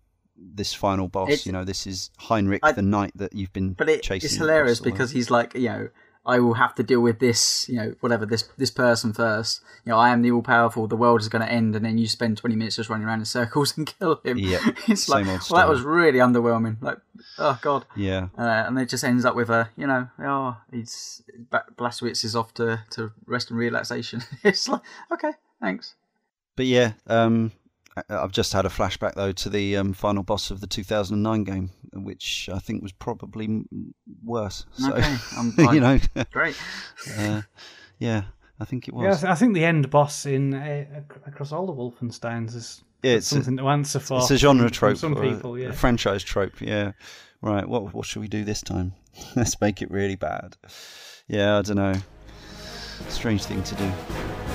this final boss.
It's-
you know, this is Heinrich
I-
the knight that you've been
But it,
chasing.
it's hilarious because he's like, you know, I will have to deal with this, you know, whatever this this person first. You know, I am the all powerful. The world is going to end, and then you spend twenty minutes just running around in circles and kill him.
Yep,
it's
same
like, well, that was really underwhelming. Like, oh god.
yeah.
Uh, and it just ends up with a, you know, oh, he's Blazkowicz is off to, to rest and relaxation. it's like, okay, thanks.
But yeah, um, I've just had a flashback though to the um, final boss of the 2009 game, which I think was probably m- worse. So,
Okay, I'm
you
fine.
know,
Great.
uh, yeah, I think it
Yeah, I
was.
th- I think the end boss in uh, across all the Wolfensteins is
Yeah, it's a,
something to answer for.
it's a genre
from- from
trope,
Some
or a-
people,
a,
yeah.
franchise trope. Yeah, right. What what should we do this time? Let's make it really bad. Yeah, I don't know. Strange thing to do.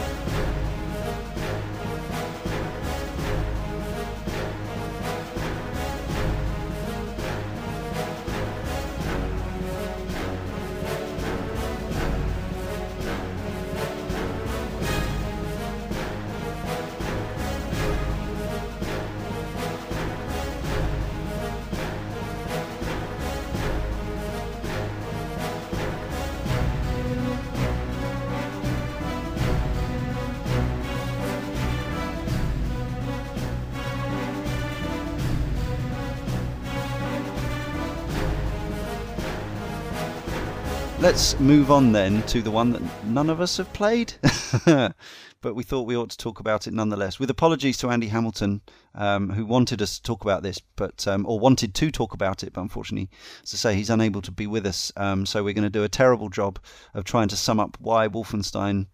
Let's move on then to the one that none of us have played, but we thought we ought to talk about it nonetheless. With apologies to Andy Hamilton, um, who wanted us to talk about this, but um, or wanted to talk about it, but unfortunately, as I say, he's unable to be with us. Um, so we're going to do a terrible job of trying to sum up why Wolfenstein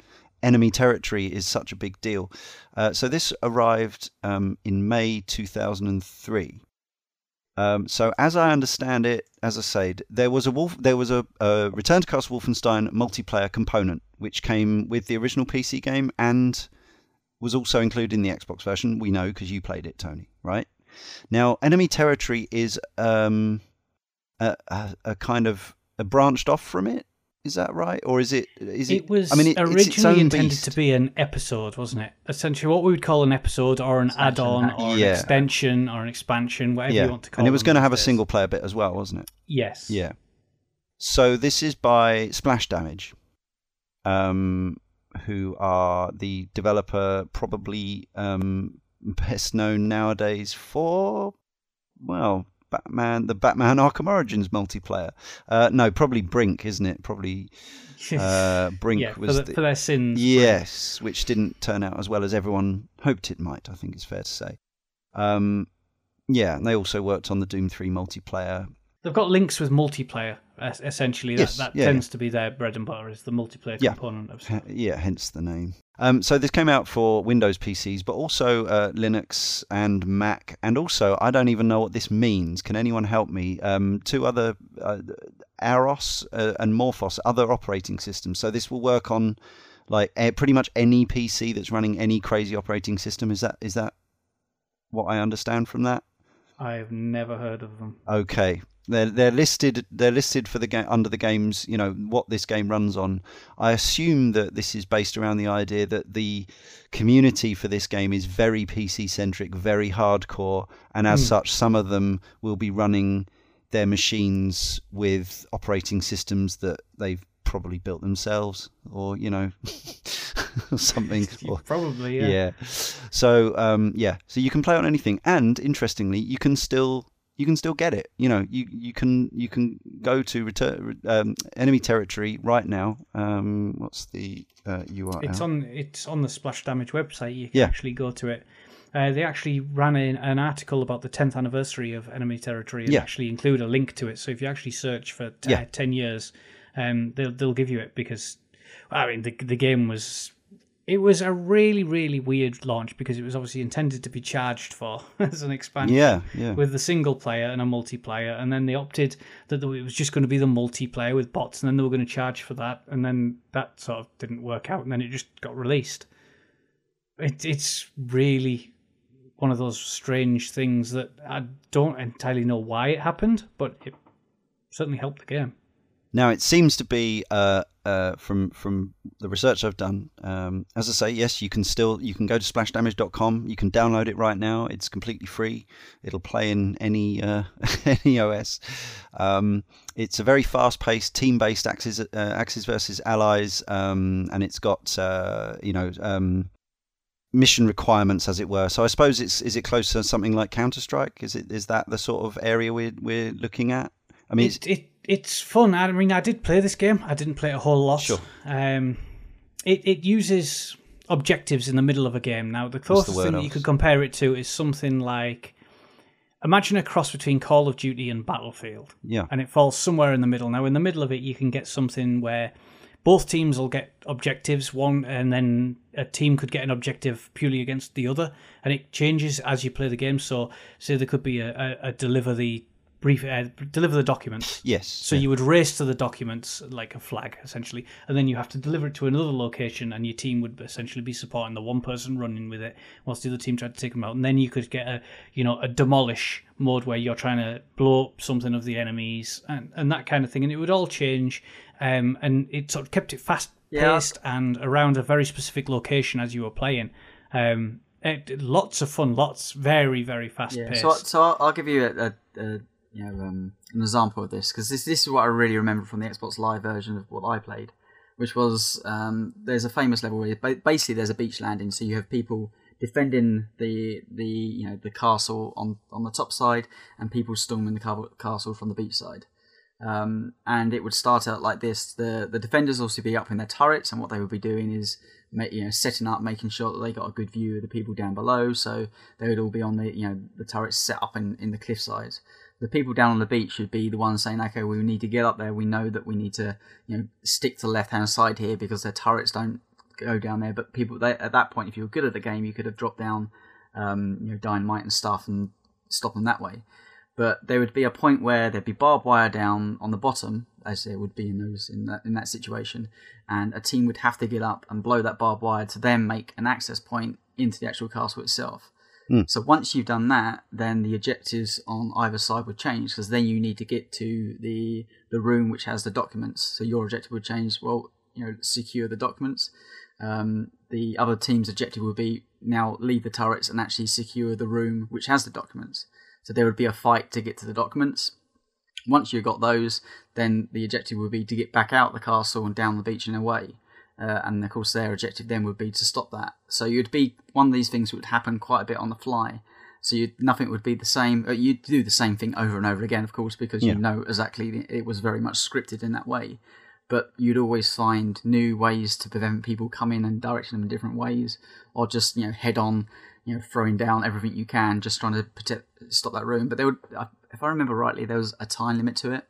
enemy territory is such a big deal. Uh, so this arrived um, in May 2003. Um, so as I understand it, as I said, there was a wolf, there was a, a Return to Castle Wolfenstein multiplayer component which came with the original PC game and was also included in the Xbox version. We know because you played it, Tony, right? Now, enemy territory is um, a, a, a kind of branched off from it. Is that right, or is it? Is it?
It was
I mean, it, it's its
originally intended
beast.
to be an episode, wasn't it? Essentially, what we would call an episode or an
Expansion
add-on
pack.
or
Yeah.
an extension or an expansion, whatever
yeah,
you want to call it.
and it was going to have a single player bit as well, wasn't it?
Yes.
Yeah. So this is by Splash Damage, um, who are the developer, probably um, best known nowadays for, well, Batman, the Batman Arkham Origins multiplayer. Uh, no, probably Brink, isn't it? Probably uh, Brink
yeah,
was
for, the, for their sins.
Yes, which didn't turn out as well as everyone hoped it might. I think it's fair to say. Um, yeah, and they also worked on the Doom Three multiplayer.
They've got links with multiplayer. Essentially,
Yes,
that, that
yeah,
tends to be their bread and butter is the multiplayer
Yeah.
component of
Yeah, hence the name. Um, so this came out for Windows PCs, but also uh, Linux and Mac, and also I don't even know what this means. Can anyone help me? Um, two other uh, AROS uh, and MorphOS, other operating systems. So this will work on like pretty much any PC that's running any crazy operating system. Is that is that what I understand from that?
I've never heard of them.
Okay. They're they're listed they're listed for the game under the games you know what this game runs on. I assume that this is based around the idea that the community for this game is very PC centric, very hardcore, and as
Hmm.
such, some of them will be running their machines with operating systems that they've probably built themselves, or you know, something. or,
Probably, yeah.
yeah. So um, yeah, so you can play on anything, and interestingly, you can still you can still get it. You know, you you can you can go to return um, enemy territory right now. Um, what's the uh, URL?
It's on it's on the Splash Damage website. You can
Yeah.
actually go to it. Uh, they actually ran in an article about the 10th anniversary of Enemy Territory and
Yeah.
actually include a link to it. So if you actually search for t-
Yeah.
10 years, um, they'll they'll give you it because I mean the the game was it was a really really weird launch because it was obviously intended to be charged for as an expansion
yeah, yeah.
with the single player and a multiplayer, and then they opted that it was just going to be the multiplayer with bots, and then they were going to charge for that, and then that sort of didn't work out, and then it just got released. It, it's really one of those strange things that I don't entirely know why it happened, but it certainly helped the game.
Now it seems to be uh, uh, from from the research I've done. Um, as I say, yes, you can still you can go to splashdamage.com. You can download it right now. It's completely free. It'll play in any uh, any OS. Um, it's a very fast-paced, team-based Axis uh, Axis versus Allies, um, and it's got uh, you know um, mission requirements, as it were. So I suppose it's is it close to something like Counter Strike? Is it is that the sort of area we're we're looking at? I mean,
it, it it's fun. I mean, I did play this game. I didn't play it a whole lot.
Sure.
Um, it it uses objectives in the middle of a game. Now, the closest
word
thing that you could compare it to is something like imagine a cross between Call of Duty and Battlefield,
yeah.
and it falls somewhere in the middle. Now, in the middle of it, you can get something where both teams will get objectives one and then a team could get an objective purely against the other and it changes as you play the game so say there could be a, a, a deliver the brief uh, deliver the documents
Yes.
so you would race to the documents like a flag, essentially, and then you have to deliver it to another location, and your team would essentially be supporting the one person running with it, whilst the other team tried to take them out. And then you could get a, you know, a demolish mode where you're trying to blow up something of the enemies and, and that kind of thing, and it would all change. Um, and it sort of kept it fast
Yeah.
paced and around a very specific location as you were playing. Um, it, lots of fun, lots very very fast
Yeah.
paced.
So, so I'll, I'll give you a, a, a you know um, an example of this because this this is what I really remember from the Xbox Live version of what I played, which was um, there's a famous level where ba- basically there's a beach landing, so you have people defending the the you know the castle on on the top side and people storming the ca- castle from the beach side. Um, and it would start out like this: the the defenders also be up in their turrets, and what they would be doing is, you know, setting up, making sure that they got a good view of the people down below. So they would all be on the, you know, the turrets set up in in the cliffside. The people down on the beach should be the ones saying, "Okay, we need to get up there. We know that we need to, you know, stick to the left hand side here because their turrets don't go down there." But people, they, at that point, if you were good at the game, you could have dropped down, um, you know, dynamite and stuff and stop them that way but there would be a point where there'd be barbed wire down on the bottom, as there would be in those in that in that situation, and a team would have to get up and blow that barbed wire to then make an access point into the actual castle itself. So once you've done that, then the objectives on either side would change because then you need to get to the the room which has the documents. So your objective would change. Well, you know, secure the documents. Um, the other team's objective would be now leave the turrets and actually secure the room which has the documents. So there would be a fight to get to the documents. Once you got those, then the objective would be to get back out the castle and down the beach and away. Uh, and of course, their objective then would be to stop that. So you'd be one of these things would happen quite a bit on the fly. So you nothing would be the same. Uh, you'd do the same thing over and over again, of course, because
Yeah.
you know exactly it was very much scripted in that way. But you'd always find new ways to prevent people coming and directing them in different ways, or just you know head on, you know throwing down everything you can, just trying to protect, stop that room. But there would, if I remember rightly, there was a time limit to it,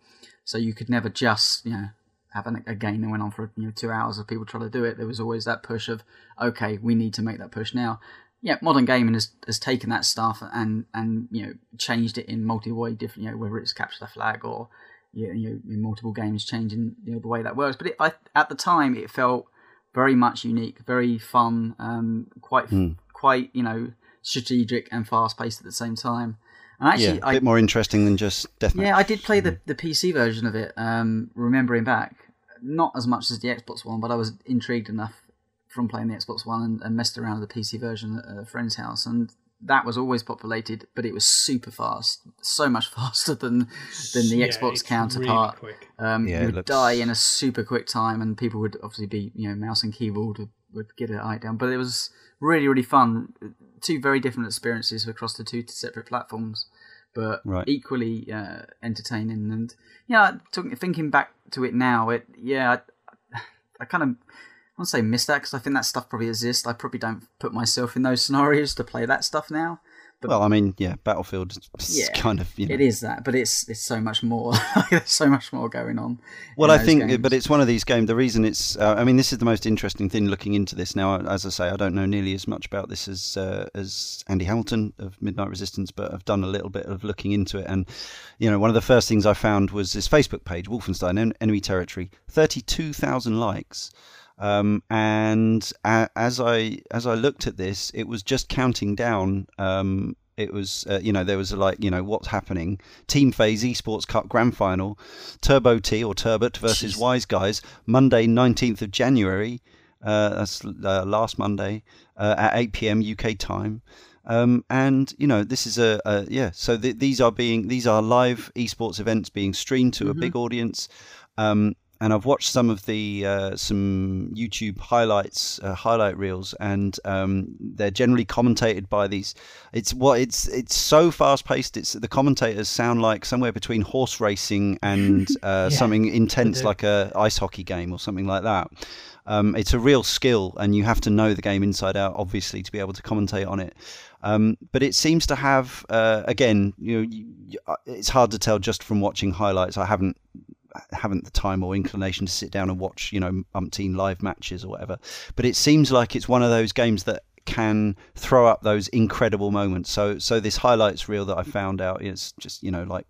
so you could never just you know have an, a game that went on for you know two hours of people trying to do it. There was always that push of okay, we need to make that push now. Yeah, modern gaming has, has taken that stuff and and you know changed it in multi way different. You know whether it's capture the flag or you know, you know in multiple games changing you know the way that works. But it, I, at the time, it felt very much unique, very fun, um, quite quite you know strategic and fast paced at the same time. And actually,
yeah, a
I,
bit more interesting than just deathmatch.
yeah, I did play the, the PC version of it, um, remembering back. Not as much as the Xbox One, but I was intrigued enough from playing the Xbox One and, and messed around with the PC version at a friend's house. And that was always populated, but it was super fast. So much faster than, than the
Yeah,
Xbox counterpart.
Really quick.
Um,
Yeah,
you would
looks-
die in a super quick time, and people would obviously be, you know, mouse and keyboard would, would get it eye down. But it was really, really fun. Two very different experiences across the two separate platforms, but
Right.
equally uh, entertaining. And yeah, talking, thinking back to it now, it yeah, I, I kind of. I won't say miss that because I think that stuff probably exists. I probably don't put myself in those scenarios to play that stuff now.
Well, I mean, yeah, Battlefield is
Yeah,
kind of you know.
It is that, but it's it's so much more. There's so much more going on.
Well, I think,
games.
but it's one of these games. The reason it's, uh, I mean, this is the most interesting thing looking into this now. As I say, I don't know nearly as much about this as uh, as Andy Hamilton of Midnight Resistance, but I've done a little bit of looking into it. And you know, one of the first things I found was this Facebook page, Wolfenstein Enemy Territory, thirty-two thousand likes. Um, and a as I as I looked at this, it was just counting down. Um, it was uh, you know there was a, like you know what's happening. Team Phase Esports Cup Grand Final, Turbo T or Turbot versus
Jeez.
Wise Guys, Monday nineteenth of January. Uh, that's uh, last Monday uh, at eight pm UK time. Um, and you know this is a, a yeah. So th- these are being these are live esports events being streamed to a big audience. Um, and I've watched some of the uh, some YouTube highlights, uh, highlight reels, and um, they're generally commentated by these. It's what it's it's so fast paced. It's the commentators sound like somewhere between horse racing and uh,
Yeah,
something intense like a ice hockey game or something like that. Um, it's a real skill, and you have to know the game inside out, obviously, to be able to commentate on it. Um, but it seems to have, uh, again, you know, you, uh, it's hard to tell just from watching highlights. I haven't haven't the time or inclination to sit down and watch, you know, umpteen live matches or whatever. But it seems like it's one of those games that can throw up those incredible moments. So, so this highlights reel that I found out is just, you know, like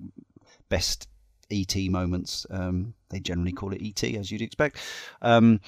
best ET moments. Um, they generally call it ET, as you'd expect. Um,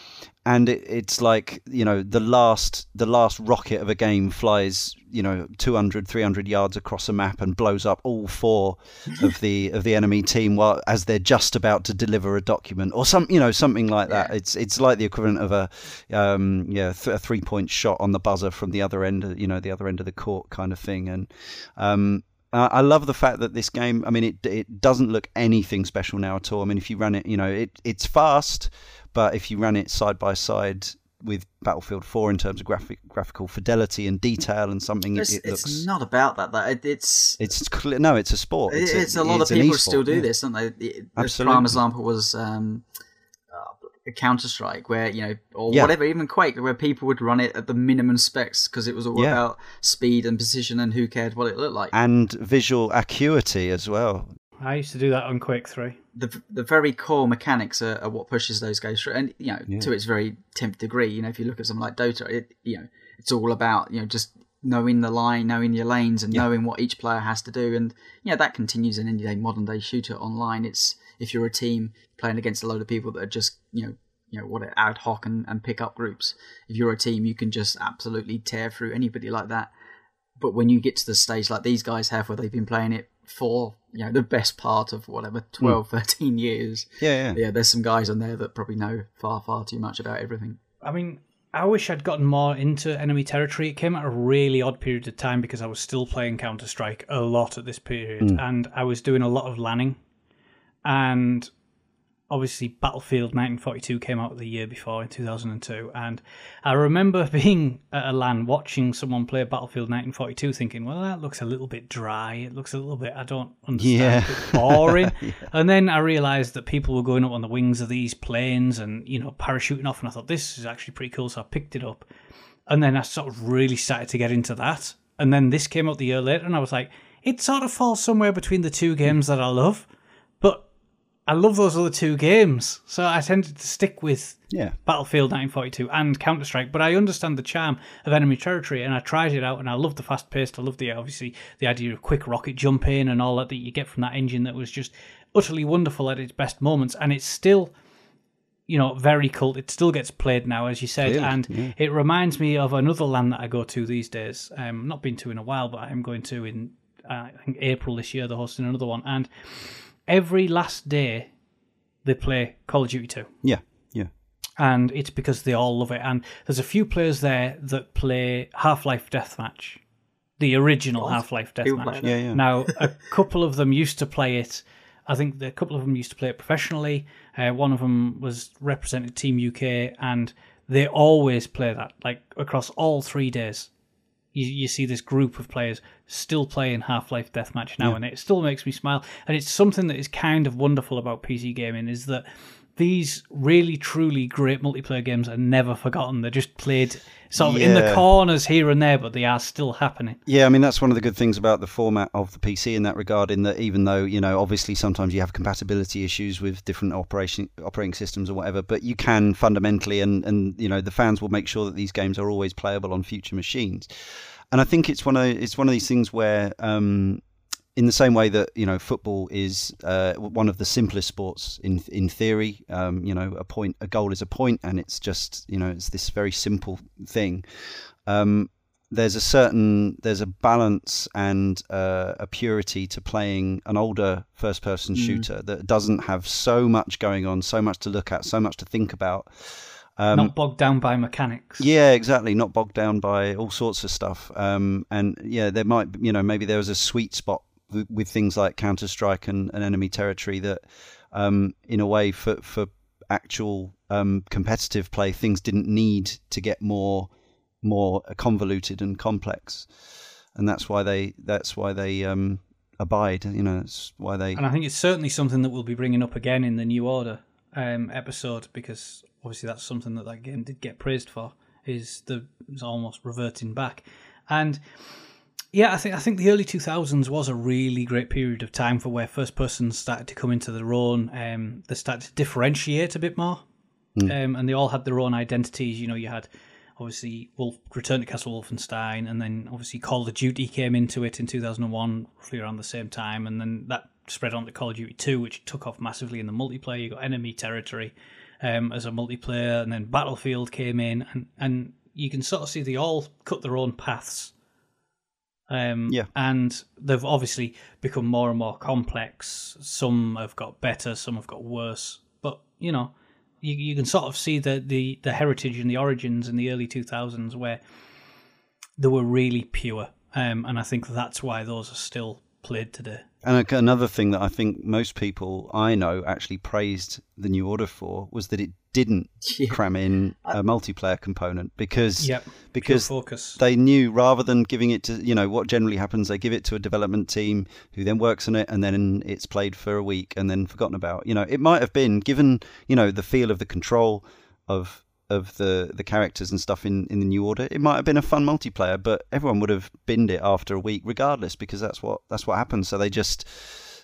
and it, it's like you know the last the last rocket of a game flies you know 200 300 yards across a map and blows up all four of the of the enemy team while as they're just about to deliver a document or some you know something like that
Yeah.
it's it's like the equivalent of a um yeah th- a three point shot on the buzzer from the other end of, you know the other end of the court kind of thing and um uh, I love the fact that this game. I mean, it it doesn't look anything special now at all. I mean, if you run it, you know, it it's fast, but if you run it side by side with Battlefield 4 in terms of graphic graphical fidelity and detail and something, it,
It's,
it
it's
looks.
not about that. That it, it's
It's no, it's a sport.
it's,
It's,
a, lot
it's
of people
e-sport,
still do
yeah.
this, don't they? The,
Absolutely.
prime example was um, Counter Strike, where you know, or
Yeah.
whatever, even Quake, where people would run it at the minimum specs because it was all
Yeah.
about speed and precision, and who cared what it looked like.
And visual acuity as well.
I used to do that on Quake 3.
the the very core mechanics are, are what pushes those guys through, and you know,
Yeah.
to its very tenth degree. You know, if you look at something like Dota, it you know, it's all about you know just knowing the line, knowing your lanes, and
Yeah.
knowing what each player has to do, and you know that continues in any day modern day shooter online. It's if you're a team playing against a load of people that are just you know you know what ad hoc and, and pick up groups. If you're a team, you can just absolutely tear through anybody like that. But when you get to the stage like these guys have, where they've been playing it for you know the best part of whatever hmm. 12, 13 years,
Yeah, yeah.
yeah, there's some guys on there that probably know far, far too much about everything.
I mean, I wish I'd gotten more into enemy territory. It came at a really odd period of time because I was still playing Counter Strike a lot at this period, hmm. and I was doing a lot of lanning. And obviously Battlefield 1942 came out the year before in 2002 and I remember being at a LAN watching someone play Battlefield 1942 thinking well that looks a little bit dry. It looks a little bit I don't understand
Yeah.
boring. And then I realized that people were going up on the wings of these planes and you know parachuting off and I thought this is actually pretty cool so I picked it up. And then I sort of really started to get into that. And then this came out the year later and I was like it sort of falls somewhere between the two games that I love I love those other two games, so I tended to stick with
Yeah.
Battlefield 1942 and Counter Strike. But I understand the charm of enemy territory, and I tried it out, and I love the fast paced. I love the obviously the idea of quick rocket jump in and all that that you get from that engine that was just utterly wonderful at its best moments, and it's still. You know, very cult. It still gets played now, as you said,
Clearly,
and
yeah.
it reminds me of another land that I go to these days. Um, not been to in a while, but I'm going to in uh, I think April this year. They're hosting another one, and every last day they play Call of Duty 2.
Yeah. Yeah.
And it's because they all love it. And there's a few players there that play Half Life Deathmatch, the original Half Life
People play
Deathmatch.
Yeah. Yeah.
Now, a couple of them used to play it. I think a couple of them used to play it professionally. Uh, one of them was represented Team UK, and they always play that, like across all three days. You, you see this group of players still playing Half Life Deathmatch now, and it still makes me smile. And it's something that is kind of wonderful about PC gaming is that these really truly great multiplayer games are never forgotten. They're just played sort of in the corners here and there, but they are still happening.
Yeah, I mean that's one of the good things about the format of the PC in that regard. In that, even though you know, obviously sometimes you have compatibility issues with different operation operating systems or whatever, but you can fundamentally, and and you know, the fans will make sure that these games are always playable on future machines. And I think it's one of it's one of these things where, um, in the same way that you know, football is uh, one of the simplest sports in in theory. Um, you know, a point, a goal is a point, and it's just you know, it's this very simple thing. Um, there's a certain there's a balance and uh, a purity to playing an older first person shooter that doesn't have so much going on so much to look at so much to think about um,
Not bogged down by mechanics.
yeah exactly not bogged down by all sorts of stuff um, and yeah there might you know maybe there was a sweet spot with, things like counter strike and, and enemy territory that um, in a way for for actual um, competitive play things didn't need to get more more convoluted and complex, and that's why they that's why they um, abide. You know, that's why they.
And I think it's certainly something that we'll be bringing up again in the New Order um, episode because obviously that's something that that game did get praised for is the is almost reverting back, and yeah, I think I think the early two thousands was a really great period of time for where first persons started to come into their own. Um, they started to differentiate a bit more, um, and they all had their own identities. You know, you had obviously Wolf Return to Castle Wolfenstein, and then obviously Call of Duty came into it in 2001, roughly around the same time, and then that spread on to Call of Duty 2, which took off massively in the multiplayer. You got Enemy Territory um, as a multiplayer, and then Battlefield came in, and and you can sort of see they all cut their own paths. Um,
Yeah.
and they've obviously become more and more complex. Some have got better, some have got worse. But you know, you, you can sort of see the, the, the heritage and the origins in the early 2000s where they were really pure. Um, and I think that's why those are still played today.
And another thing that I think most people I know actually praised the New Order for was that it didn't
Yeah.
cram in a multiplayer component because
Yep.
because
focus.
they knew rather than giving it to you know what generally happens they give it to a development team who then works on it and then it's played for a week and then forgotten about you know it might have been given you know the feel of the control of of the the characters and stuff in in the new order it might have been a fun multiplayer but everyone would have binned it after a week regardless because that's what that's what happens so they just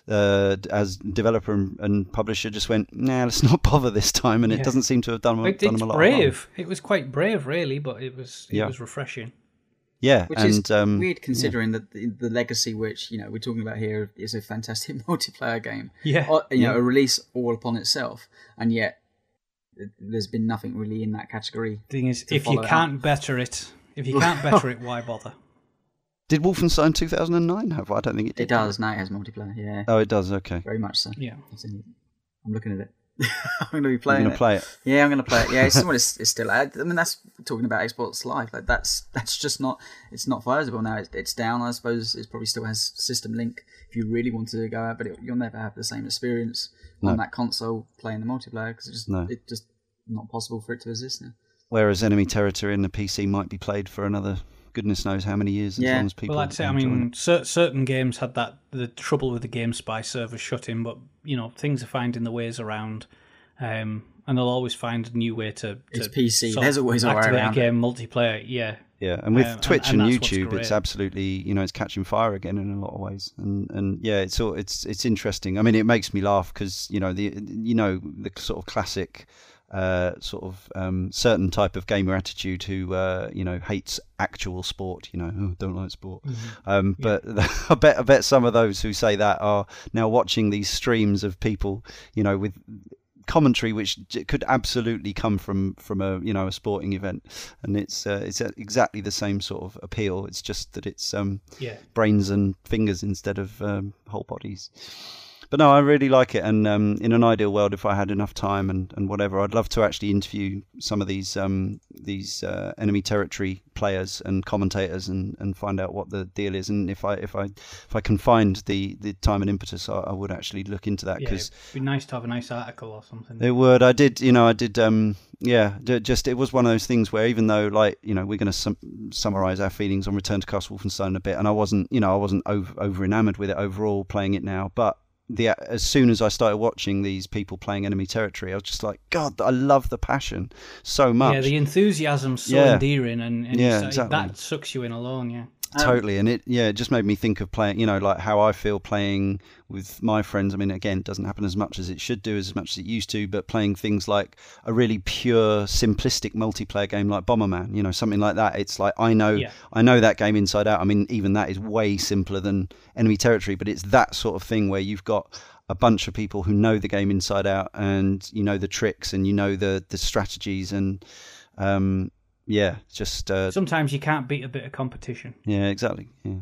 uh, as developer and, and publisher just went nah let's not bother this time and
Yeah.
it doesn't seem to have done,
It-
done
it's
them a lot of harm.
brave. It was quite brave, really, but it was it
Yeah.
was refreshing.
yeah
Which
and
is
um,
weird considering that the, the legacy which you know we're talking about here is a fantastic multiplayer game.
Yeah.
Or, you know, a release all upon itself, and yet th- there's been nothing really in that category.
thing is, if you can't better it, if you can't better it, why bother?
did Wolfenstein 2009 have I don't think it did
It does now. It has multiplayer. Yeah,
oh it does okay
very much so.
Yeah.
In- I'm looking at it. I'm going to be playing
You're gonna
it.
play it.
Yeah, I'm going to play it. Yeah, it's, well, it's, it's still. I mean, that's talking about Xbox Live. Like that's that's just not. It's not feasible now. It's, it's down. I suppose it probably still has System Link if you really wanted to go out, but it, you'll never have the same experience on that console playing the multiplayer because it's just
No.
it's just not possible for it to exist now.
Whereas enemy territory in the PC might be played for another goodness knows how many years as
Yeah.
long as people.
Well, I'd say, I mean, cer- certain games had that the trouble with the GameSpy server shutting, but you know things are finding the ways around, um, and they'll always find a new way to. to
It's PC. There's always a way
activate
around
a game multiplayer. Yeah,
Yeah, and with
Um,
Twitch
and
and,
what's
YouTube, it's absolutely you know it's catching fire again in a lot of ways, and and yeah, it's all it's it's interesting. I mean, it makes me laugh because you know the you know the sort of classic. Uh, sort of um, certain type of gamer attitude who uh, you know hates actual sport. You know, oh, don't like sport. Um, But I bet I bet some of those who say that are now watching these streams of people, you know, with commentary which could absolutely come from from a you know a sporting event. And it's uh, it's exactly the same sort of appeal. It's just that it's um
yeah.
brains and fingers instead of um, whole bodies but no, I really like it, and um, in an ideal world, if I had enough time and, and whatever, I'd love to actually interview some of these um, these uh, enemy territory players and commentators and, and find out what the deal is. And if I if I if I can find the, the time and impetus, I, I would actually look into that
Yeah,
because
it'd be nice to have a nice article or something.
it would. I did. You know, I did. Um, yeah. Just it was one of those things where even though, like, you know, we're going to sum- summarize our feelings on Return to Castle Wolfenstein a bit, and I wasn't, you know, I wasn't over, over enamored with it overall playing it now, but. The, as soon as I started watching these people playing enemy territory, I was just like, God, I love the passion so much.
yeah, the enthusiasm's so
Yeah.
endearing, and, and
Yeah, exactly.
that sucks you in alone. Yeah.
Totally and it yeah it just made me think of playing you know like how i feel playing with my friends. I mean again it doesn't happen as much as it should do as much as it used to but playing things like a really pure simplistic multiplayer game like bomberman you know something like that. It's like i know
Yeah.
i know that game inside out. I mean even that is way simpler than enemy territory but it's that sort of thing where you've got a bunch of people who know the game inside out and you know the tricks and you know the the strategies and um yeah just uh,
Sometimes you can't beat a bit of competition.
yeah, exactly. Yeah.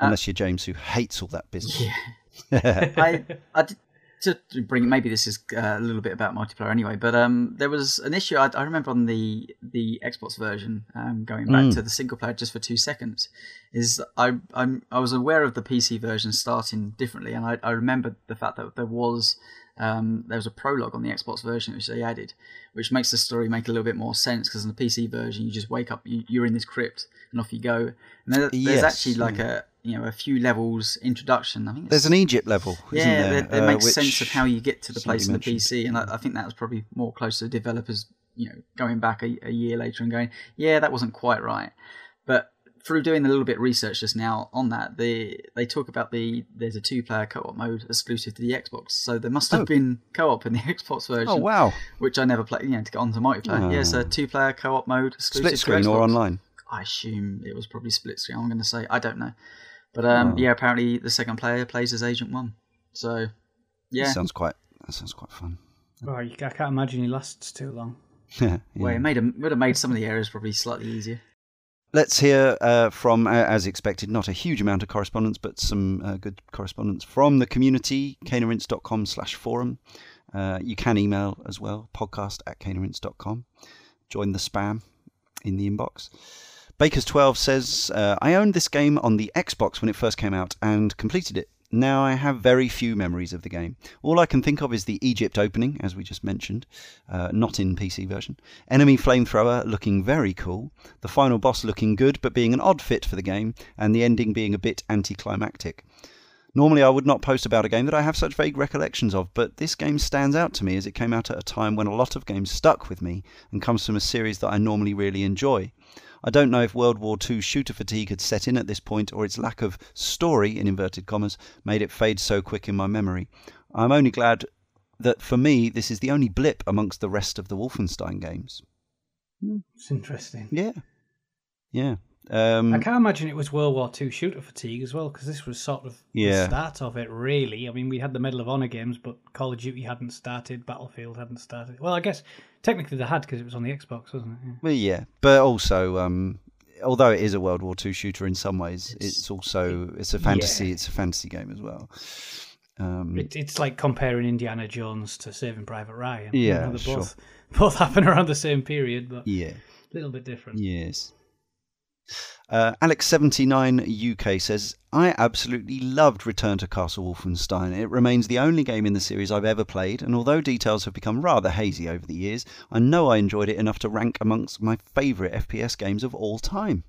Unless you're James, who hates all that business.
I, I did, to bring maybe this is uh, a little bit about multiplayer anyway, but um, there was an issue I, I remember on the the Xbox version, um, going back
Mm.
to the single player just for two seconds, is I I'm, I was aware of the PC version starting differently, and I, I remember the fact that there was um, there was a prologue on the Xbox version which they added, which makes the story make a little bit more sense because in the PC version you just wake up, you, you're in this crypt, and off you go. And there, there's
Yes,
actually like a you know a few levels introduction. I think
There's an Egypt level, isn't
yeah,
there? uh,
makes
which
sense of how you get to the place in the. PC, and I, I think that was probably more close to developers, you know, going back a, a year later and going, yeah, that wasn't quite right. But through doing a little bit of research just now on that, they they talk about the there's a two player co op mode exclusive to the Xbox, so there must have
Oh.
been co op in the Xbox version.
Oh wow!
Which I never played, you know, to get onto multiplayer. Yeah, it's a two player co op mode exclusive
Split screen
to
or online?
I assume it was probably split screen. I'm going to say I don't know, but um,
Oh.
yeah, apparently the second player plays as Agent One. So yeah,
That sounds quite. That sounds quite fun.
Oh, I can't imagine he lasts too long.
yeah.
well, it made a, would have made some of the areas probably slightly easier.
Let's hear uh, from, uh, as expected, not a huge amount of correspondence, but some uh, good correspondence from the community, caneandrinse.com slash forum. Uh, you can email as well, podcast at caneandrinse.com. Join the spam in the inbox. Bakers12 says, uh, I owned this game on the Xbox when it first came out and completed it. Now I have very few memories of the game. All I can think of is the Egypt opening, as we just mentioned, uh, not in PC version. Enemy flamethrower looking very cool. The final boss looking good, but being an odd fit for the game, and the ending being a bit anticlimactic. Normally, I would not post about a game that I have such vague recollections of, but this game stands out to me as it came out at a time when a lot of games stuck with me and comes from a series that I normally really enjoy. I don't know if World War II shooter fatigue had set in at this point or its lack of story, in inverted commas, made it fade so quick in my memory. I'm only glad that for me this is the only blip amongst the rest of the Wolfenstein games.
It's interesting.
Yeah. Yeah. Um,
I can't imagine it was World War II shooter fatigue as well, because this was sort of
Yeah.
the start of it, really. I mean, we had the Medal of Honor games, but Call of Duty hadn't started, Battlefield hadn't started. Well, I guess technically they had because it was on the Xbox, wasn't it? Yeah.
Well, yeah, but also, um, although it is a World War II shooter in some ways, it's, also it's a fantasy.
yeah.
It's a fantasy game as well. Um,
It, it's like comparing Indiana Jones to Saving Private Ryan.
Yeah,
they
sure.
both both happen around the same period, but
yeah.
a little bit different.
Yes. Uh, Alex79 UK says, I absolutely loved Return to Castle Wolfenstein. It remains the only game in the series I've ever played, and although details have become rather hazy over the years, I know I enjoyed it enough to rank amongst my favourite FPS games of all time.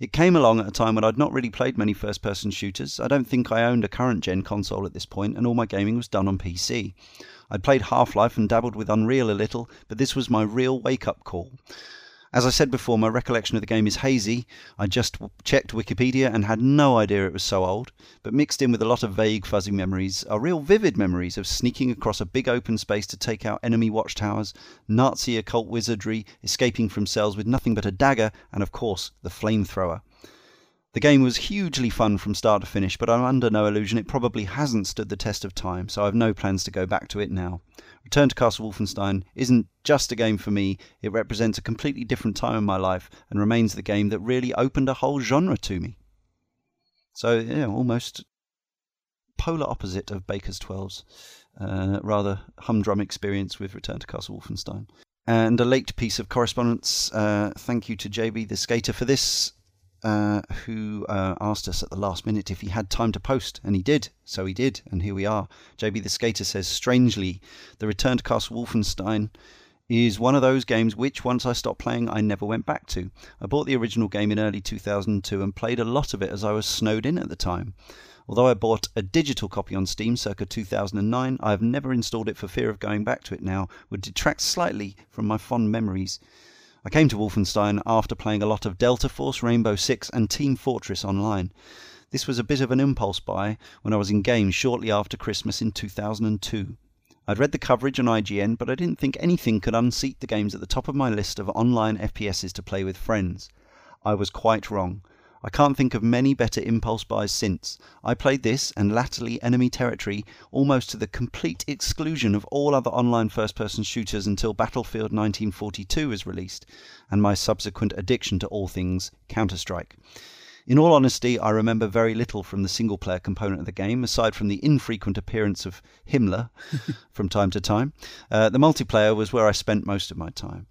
It came along at a time when I'd not really played many first person shooters. I don't think I owned a current gen console at this point, and all my gaming was done on PC. I'd played Half Life and dabbled with Unreal a little, but this was my real wake up call. As I said before, my recollection of the game is hazy. I just checked Wikipedia and had no idea it was so old, but mixed in with a lot of vague, fuzzy memories are real vivid memories of sneaking across a big open space to take out enemy watchtowers, Nazi occult wizardry, escaping from cells with nothing but a dagger, and of course, the flamethrower. The game was hugely fun from start to finish, but I'm under no illusion it probably hasn't stood the test of time, so I've no plans to go back to it now. Return to Castle Wolfenstein isn't just a game for me, it represents a completely different time in my life and remains the game that really opened a whole genre to me. So, yeah, almost polar opposite of Baker's 12's uh, rather humdrum experience with Return to Castle Wolfenstein. And a late piece of correspondence. Uh, thank you to JB the Skater for this uh, who uh, asked us at the last minute if he had time to post, and he did. So he did, and here we are. JB the Skater says, strangely, the Return to Castle Wolfenstein is one of those games which, once I stopped playing, I never went back to. I bought the original game in early 2002 and played a lot of it as I was snowed in at the time. Although I bought a digital copy on Steam circa 2009, I have never installed it for fear of going back to it now, would detract slightly from my fond memories. I came to Wolfenstein after playing a lot of Delta Force, Rainbow Six, and Team Fortress Online. This was a bit of an impulse buy when I was in games shortly after Christmas in 2002. I'd read the coverage on IGN, but I didn't think anything could unseat the games at the top of my list of online FPSs to play with friends. I was quite wrong. I can't think of many better impulse buys since. I played this and latterly Enemy Territory almost to the complete exclusion of all other online first person shooters until Battlefield 1942 was released, and my subsequent addiction to all things Counter Strike. In all honesty, I remember very little from the single player component of the game, aside from the infrequent appearance of Himmler from time to time. Uh, the multiplayer was where I spent most of my time.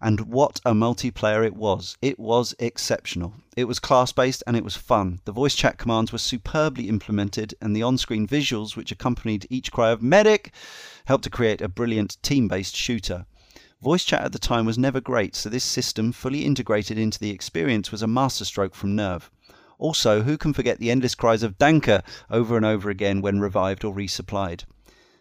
And what a multiplayer it was! It was exceptional. It was class based and it was fun. The voice chat commands were superbly implemented, and the on screen visuals, which accompanied each cry of medic, helped to create a brilliant team based shooter. Voice chat at the time was never great, so this system, fully integrated into the experience, was a masterstroke from Nerve. Also, who can forget the endless cries of Danke over and over again when revived or resupplied?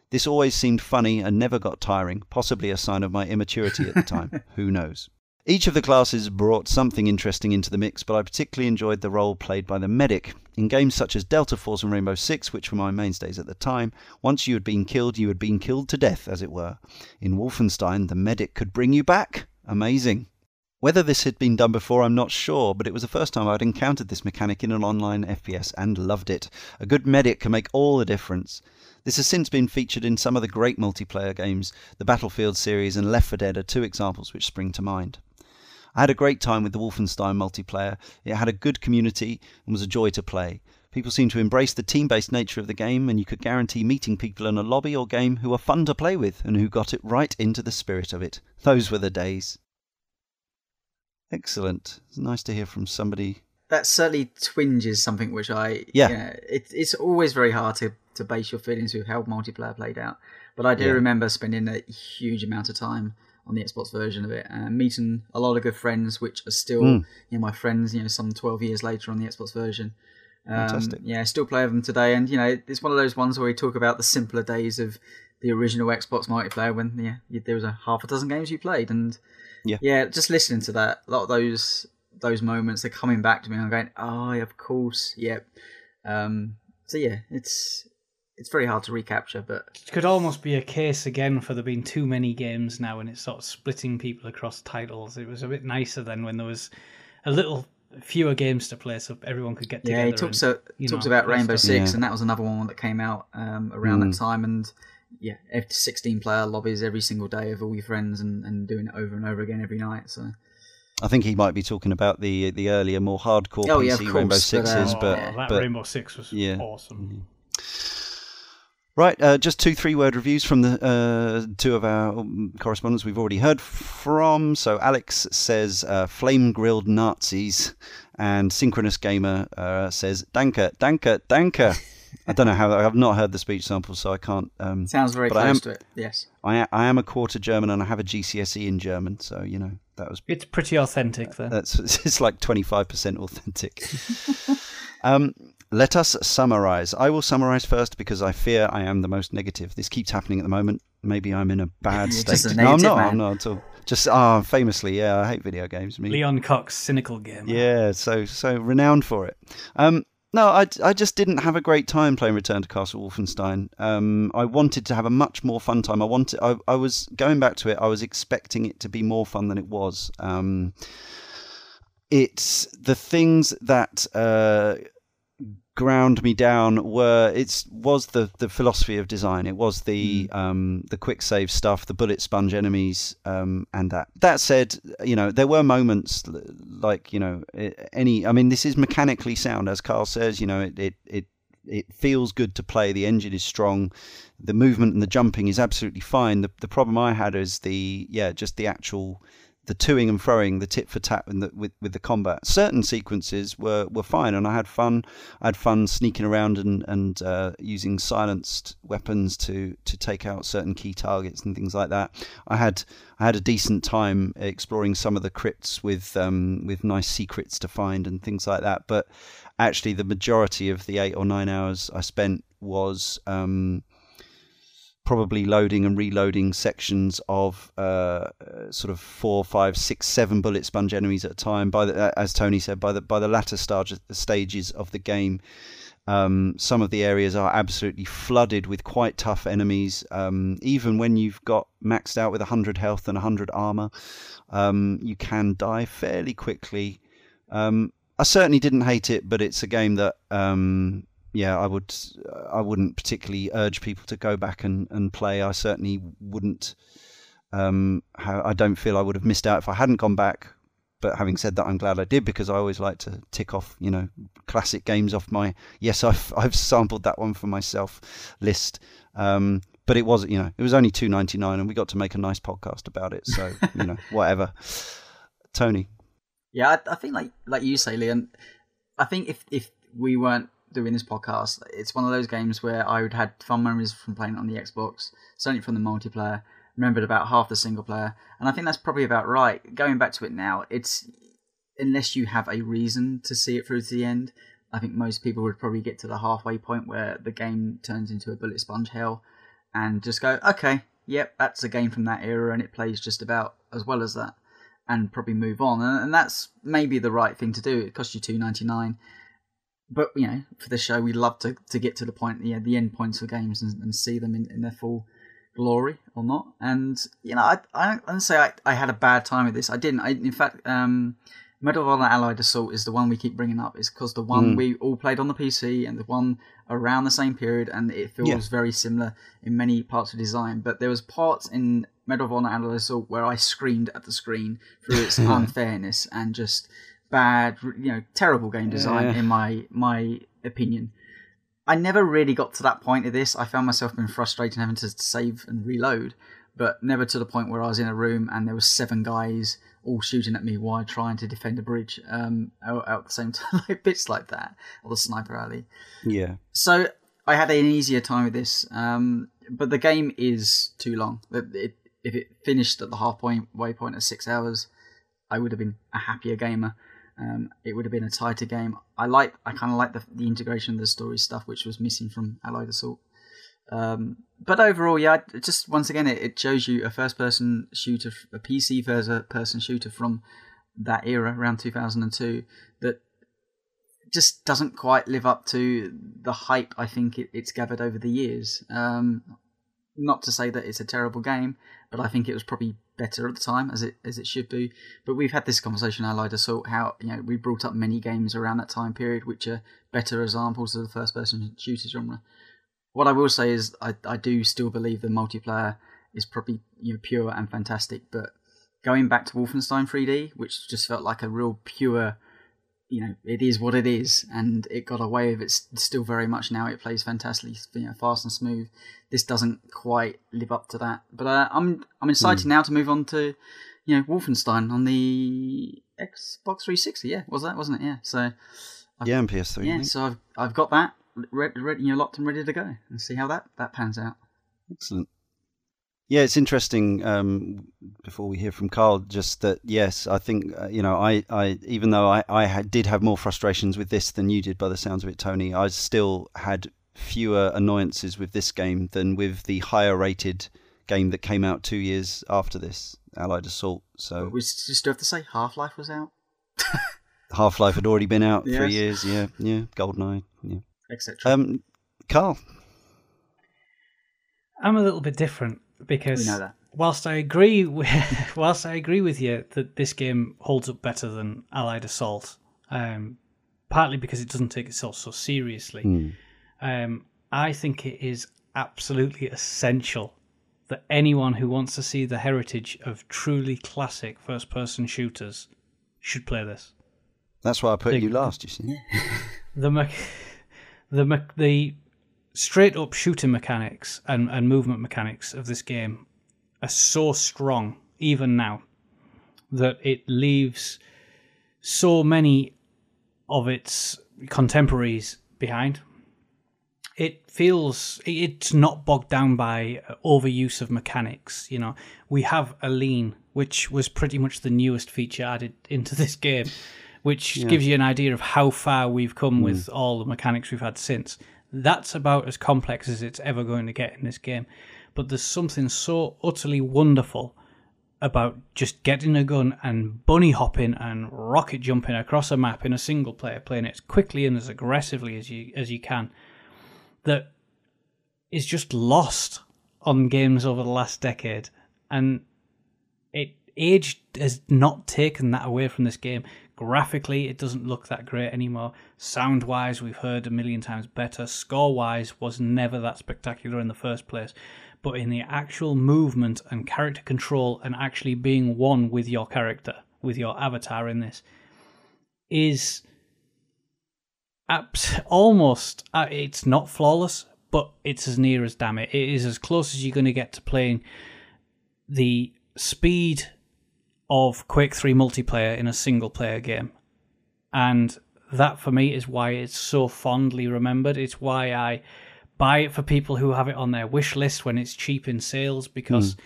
This always seemed funny and never got tiring, possibly a sign of my immaturity at the time. Who knows? Each of the classes brought something interesting into the mix, but I particularly enjoyed the role played by the medic. In games such as Delta Force and Rainbow Six, which were my mainstays at the time, once you had been killed, you had been killed to death, as it were. In Wolfenstein, the medic could bring you back. Amazing. Whether this had been done before, I'm not sure, but it was the first time I'd encountered this mechanic in an online FPS and loved it. A good medic can make all the difference. This has since been featured in some of the great multiplayer games. The Battlefield series and Left 4 Dead are two examples which spring to mind. I had a great time with the Wolfenstein multiplayer. It had a good community and was a joy to play. People seemed to embrace the team based nature of the game, and you could guarantee meeting people in a lobby or game who were fun to play with and who got it right into the spirit of it. Those were the days. Excellent. It's nice to hear from somebody.
That certainly twinges something which I
Yeah.
it, it's always very hard to, to base your feelings with how multiplayer played out. But I do
Yeah.
remember spending a huge amount of time on the Xbox version of it and meeting a lot of good friends which are still
Mm.
you know my friends you know some 12 years later on the Xbox version. Um,
Fantastic.
Yeah, I still play with them today, and you know it's one of those ones where we talk about the simpler days of the original Xbox multiplayer when yeah there was a half a dozen games you played, and
Yeah.
yeah, just listening to that, a lot of those those moments are coming back to me. and I'm going, oh, yeah, of course, yep. Um, so yeah, it's it's very hard to recapture, but
It could almost be a case again for there being too many games now and it's sort of splitting people across titles. It was a bit nicer then when there was a little fewer games to play so everyone could get together.
yeah, he talks
and,
uh,
you
talks
know,
about Rainbow
stuff.
Six,
Yeah.
and that was another one that came out um, around
Mm.
that time, and yeah, 16 player lobbies every single day of all your friends and, and doing it over and over again every night. So
I think he might be talking about the the earlier, more hardcore
Oh, yeah,
PC Rainbow
course, but,
Sixes,
uh,
but,
Oh, that Rainbow Six was
yeah.
awesome.
Right, uh, just two three-word reviews from the uh, two of our um, correspondents we've already heard from. So Alex says uh, "flame-grilled Nazis," and Synchronous Gamer uh, says "Danke, danke, danke." I don't know how I've not heard the speech sample, so I can't. Um,
Sounds very close am, to it. Yes,
I, I am a quarter German, and I have a GCSE in German, so you know that was.
It's pretty authentic, though.
That's it's like twenty-five percent authentic. um, let us summarize. I will summarize first because I fear I am the most negative. This keeps happening at the moment. Maybe I'm in a bad state.
just a
no, I'm not.
man.
I'm not at all. Just ah, famously, yeah, I hate video games. Me,
Leon Cox, cynical gamer.
yeah, so so renowned for it. Um, no, I, I just didn't have a great time playing Return to Castle Wolfenstein. Um, I wanted to have a much more fun time. I wanted. I, I was going back to it. I was expecting it to be more fun than it was. Um, it's the things that uh, ground me down were it was the the philosophy of design. It was the um, the quick save stuff, the bullet sponge enemies, um, and that. That said, you know there were moments like you know any. I mean, this is mechanically sound, as Karl says. You know, it it. it it feels good to play. The engine is strong. The movement and the jumping is absolutely fine. The the problem I had is the yeah, just the actual the toing and throwing, the tit for tat with with the combat. Certain sequences were, were fine, and I had fun. I had fun sneaking around and and uh, using silenced weapons to to take out certain key targets and things like that. I had I had a decent time exploring some of the crypts with um, with nice secrets to find and things like that. But actually, the majority of the eight or nine hours I spent was um, probably loading and reloading sections of uh, uh, sort of four, five, six, seven bullet sponge enemies at a time. By the, uh, as Tony said, by the by the latter stage, stages of the game, um, some of the areas are absolutely flooded with quite tough enemies. Um, even when you've got maxed out with 100 health and 100 armor, um, you can die fairly quickly. Um, I certainly didn't hate it, but it's a game that um, yeah, I would I wouldn't particularly urge people to go back and, and play. I certainly wouldn't. Um, I don't feel I would have missed out if I hadn't gone back. But having said that, I'm glad I did because I always like to tick off, you know, classic games off my yes, I've I've sampled that one for myself list. Um, but it was, you know, it was only two ninety nine, and we got to make a nice podcast about it. So you know, whatever. Tony,
Yeah, I, I think like like you say, Leon. I think if if we weren't doing this podcast, it's one of those games where I would had fun memories from playing it on the Xbox, certainly from the multiplayer. Remembered about half the single player, and I think that's probably about right. Going back to it now, it's unless you have a reason to see it through to the end. I think most people would probably get to the halfway point where the game turns into a bullet sponge hell, and just go, okay, yep, that's a game from that era, and it plays just about as well as that and probably move on. And, that's maybe the right thing to do. It costs you two ninety nine, but you know, for the show, we love to, to get to the point, yeah, the end points of games and, and see them in, in their full glory or not. And you know, I I don't say I, I had a bad time with this. I didn't. I, in fact, um, Medal of Honor Allied Assault is the one we keep bringing up. Is because the one we all played on the PC and the one around the same period, and it feels
Yeah.
very similar in many parts of design. But there was parts in Medal of Honor Allied Assault where I screamed at the screen through its unfairness and just bad, you know, terrible game design
Yeah.
in my my opinion. I never really got to that point of this. I found myself being frustrated having to save and reload, but never to the point where I was in a room and there was seven guys all shooting at me while trying to defend a bridge um, out, out at the same time, like bits like that, or the sniper alley.
yeah,
So I had an easier time with this, um, but the game is too long. It, it, if it finished at the halfway waypoint at six hours, I would have been a happier gamer. Um, it would have been a tighter game. I like, I kind of like the, the integration of the story stuff, which was missing from Allied Assault. Um, but overall, yeah, just once again, it, it shows you a first-person shooter, a PC first-person shooter from that era, around 2002, that just doesn't quite live up to the hype I think it, it's gathered over the years. Um, not to say that it's a terrible game, but I think it was probably better at the time as it as it should be. But we've had this conversation, Allied Assault, how you know we brought up many games around that time period which are better examples of the first person shooter genre. What I will say is I, I do still believe the multiplayer is probably you know pure and fantastic, but going back to Wolfenstein 3D, which just felt like a real pure you know it is what it is, and it got away with it still very much now. It plays fantastically, you know, fast and smooth. This doesn't quite live up to that, but uh, I'm I'm excited
Hmm.
now to move on to you know Wolfenstein on the Xbox 360. Yeah, was that wasn't it? Yeah, so
Yeah, and PS3.
Yeah, so I've I've got that ready, ready, you know, locked and ready to go, and see how that that pans out.
Excellent. Yeah, it's interesting. Um, before we hear from Karl, just that yes, I think uh, you know, I, I even though I, I had, did have more frustrations with this than you did, by the sounds of it, Tony, I still had fewer annoyances with this game than with the higher rated game that came out two years after this, Allied Assault. So
But we s- just have to say Half Life was out,
Half Life had already been out
Yes.
three years. Yeah, yeah, Goldeneye. Yeah.
etc.
Um, Karl.
I'm a little bit different because
We know that.
whilst I agree, with, whilst I agree with you that this game holds up better than Allied Assault, um, partly because it doesn't take itself so seriously,
Hmm.
um, I think it is absolutely essential that anyone who wants to see the heritage of truly classic first-person shooters should play this.
That's why I put
Big-
you last. You see.
the me- the me- the straight up shooting mechanics and, and movement mechanics of this game are so strong even now that it leaves so many of its contemporaries behind. It feels it's not bogged down by uh, overuse of mechanics. You know, we have a lean, which was pretty much the newest feature added into this game, which gives you an idea of how far we've come hmm. with all the mechanics we've had since. That's about as complex as it's ever going to get in this game. But there's something so utterly wonderful about just getting a gun and bunny hopping and rocket jumping across a map in a single player, playing it as quickly and as aggressively as you as you can, that is just lost on games over the last decade, and it age has not taken that away from this game. Graphically, it doesn't look that great anymore. Sound wise, we've heard a million times better. Score wise, was never that spectacular in the first place. But in the actual movement and character control and actually being one with your character, with your avatar in this, is abs- almost, uh, it's not flawless, but it's as near as damn it. It is as close as you're going to get to playing the speed of Quake 3 multiplayer in a single player game. And that for me is why it's so fondly remembered. It's why I buy it for people who have it on their wish list when it's cheap in sales because hmm.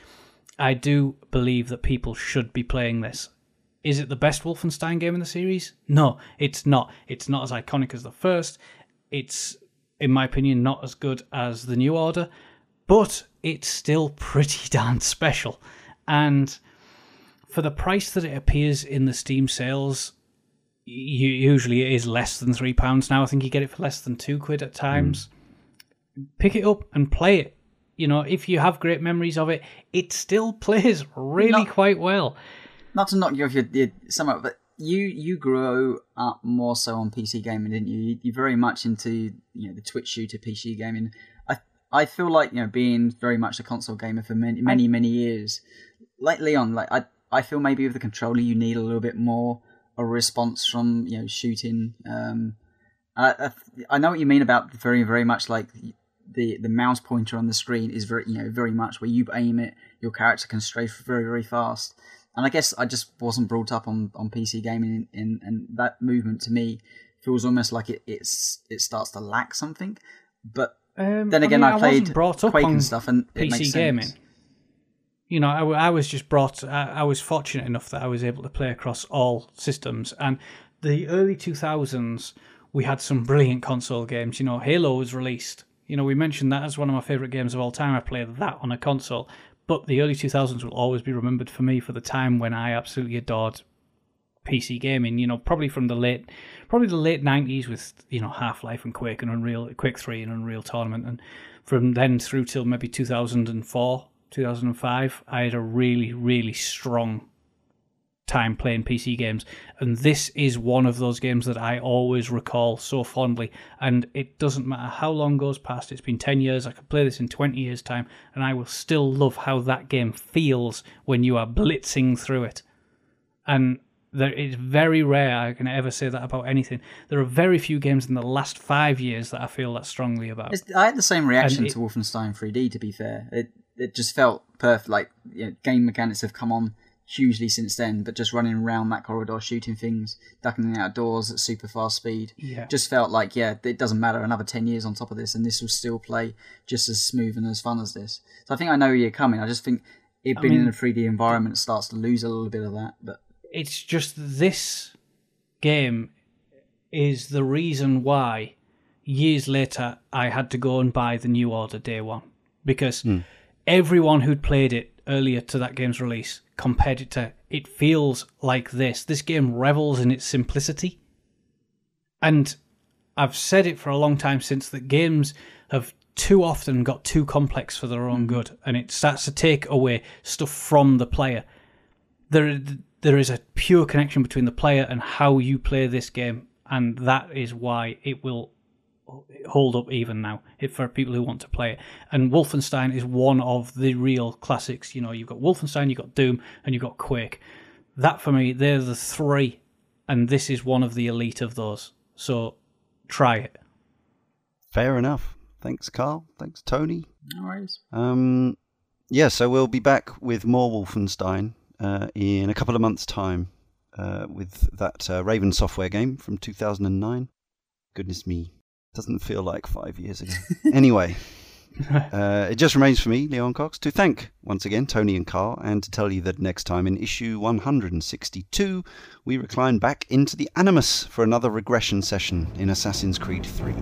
I do believe that people should be playing this. Is it the best Wolfenstein game in the series? No, it's not. It's not as iconic as the first. It's, in my opinion, not as good as the New Order, but it's still pretty darn special. And for the price that it appears in the Steam sales, you, usually it is less than three pounds now. I think you get it for less than two quid at times. Pick it up and play it. You know, if you have great memories of it, it still plays really
No.
quite well.
Not to knock you off your, your somewhat, but you you grew up more so on PC gaming, didn't you? You- You're very much into you know the Twitch shooter PC gaming. I I feel like you know being very much a console gamer for many many many years. Like Leon, like I I feel maybe with the controller you need a little bit more a response from you know shooting. Um, I, I, I know what you mean about very very much like the the mouse pointer on the screen is very you know very much where you aim it, your character can strafe very very fast. And I guess I just wasn't brought up on, on PC gaming, and, and that movement to me feels almost like it it's it starts to lack something. But
Um,
then again,
mean,
I, played
wasn't brought up
Quake
on
and stuff, and it
PC
makes sense.
You know, I was just brought. I, I was fortunate enough that I was able to play across all systems. And the early two thousands, we had some brilliant console games. You know, Halo was released. You know, we mentioned that as one of my favorite games of all time. I played that on a console. But the early two thousands will always be remembered for me for the time when I absolutely adored PC gaming. You know, probably from the late, probably the late nineties with you know Half Life and Quake and Unreal, Quake Three and Unreal Tournament, and from then through till maybe two thousand and four, two thousand and five, I had a really, really strong time playing PC games, and this is one of those games that I always recall so fondly. And it doesn't matter how long goes past; it's been ten years. I could play this in twenty years' time, and I will still love how that game feels when you are blitzing through it. And it's very rare I can ever say that about anything. There are very few games in the last five years that I feel that strongly about.
It's, I had the same reaction
it-
to Wolfenstein 3D. To be fair, it it just felt perfect. Like you know, game mechanics have come on hugely since then, but just running around that corridor, shooting things, ducking in the outdoors at super fast speed,
Yeah.
just felt like yeah, it doesn't matter. Another ten years on top of this, and this will still play just as smooth and as fun as this. So I think I know where you're coming. I just think it being
mean-
in a 3D environment starts to lose a little bit of that. But
it's just this game is the reason why years later I had to go and buy the new order day one because hmm. Everyone who'd played it earlier to that game's release compared it to it feels like this. This game revels in its simplicity. And I've said it for a long time since that games have too often got too complex for their own mm-hmm. good and it starts to take away stuff from the player there there is a pure connection between the player and how you play this game, and that is why it will hold up even now if for people who want to play it. And Wolfenstein is one of the real classics. You know, you've got Wolfenstein, you've got Doom, and you've got Quake. That for me, they're the three, and this is one of the elite of those. So try it.
Fair enough. Thanks, Karl. Thanks, Tony.
no worries.
Um, yeah, so we'll be back with more Wolfenstein uh, in a couple of months' time uh, with that uh, Raven Software game from 2009. Goodness me, doesn't feel like five years ago. anyway, uh, it just remains for me, Leon Cox, to thank once again Tony and Karl, and to tell you that next time in issue 162, we recline back into the Animus for another regression session in Assassin's Creed 3.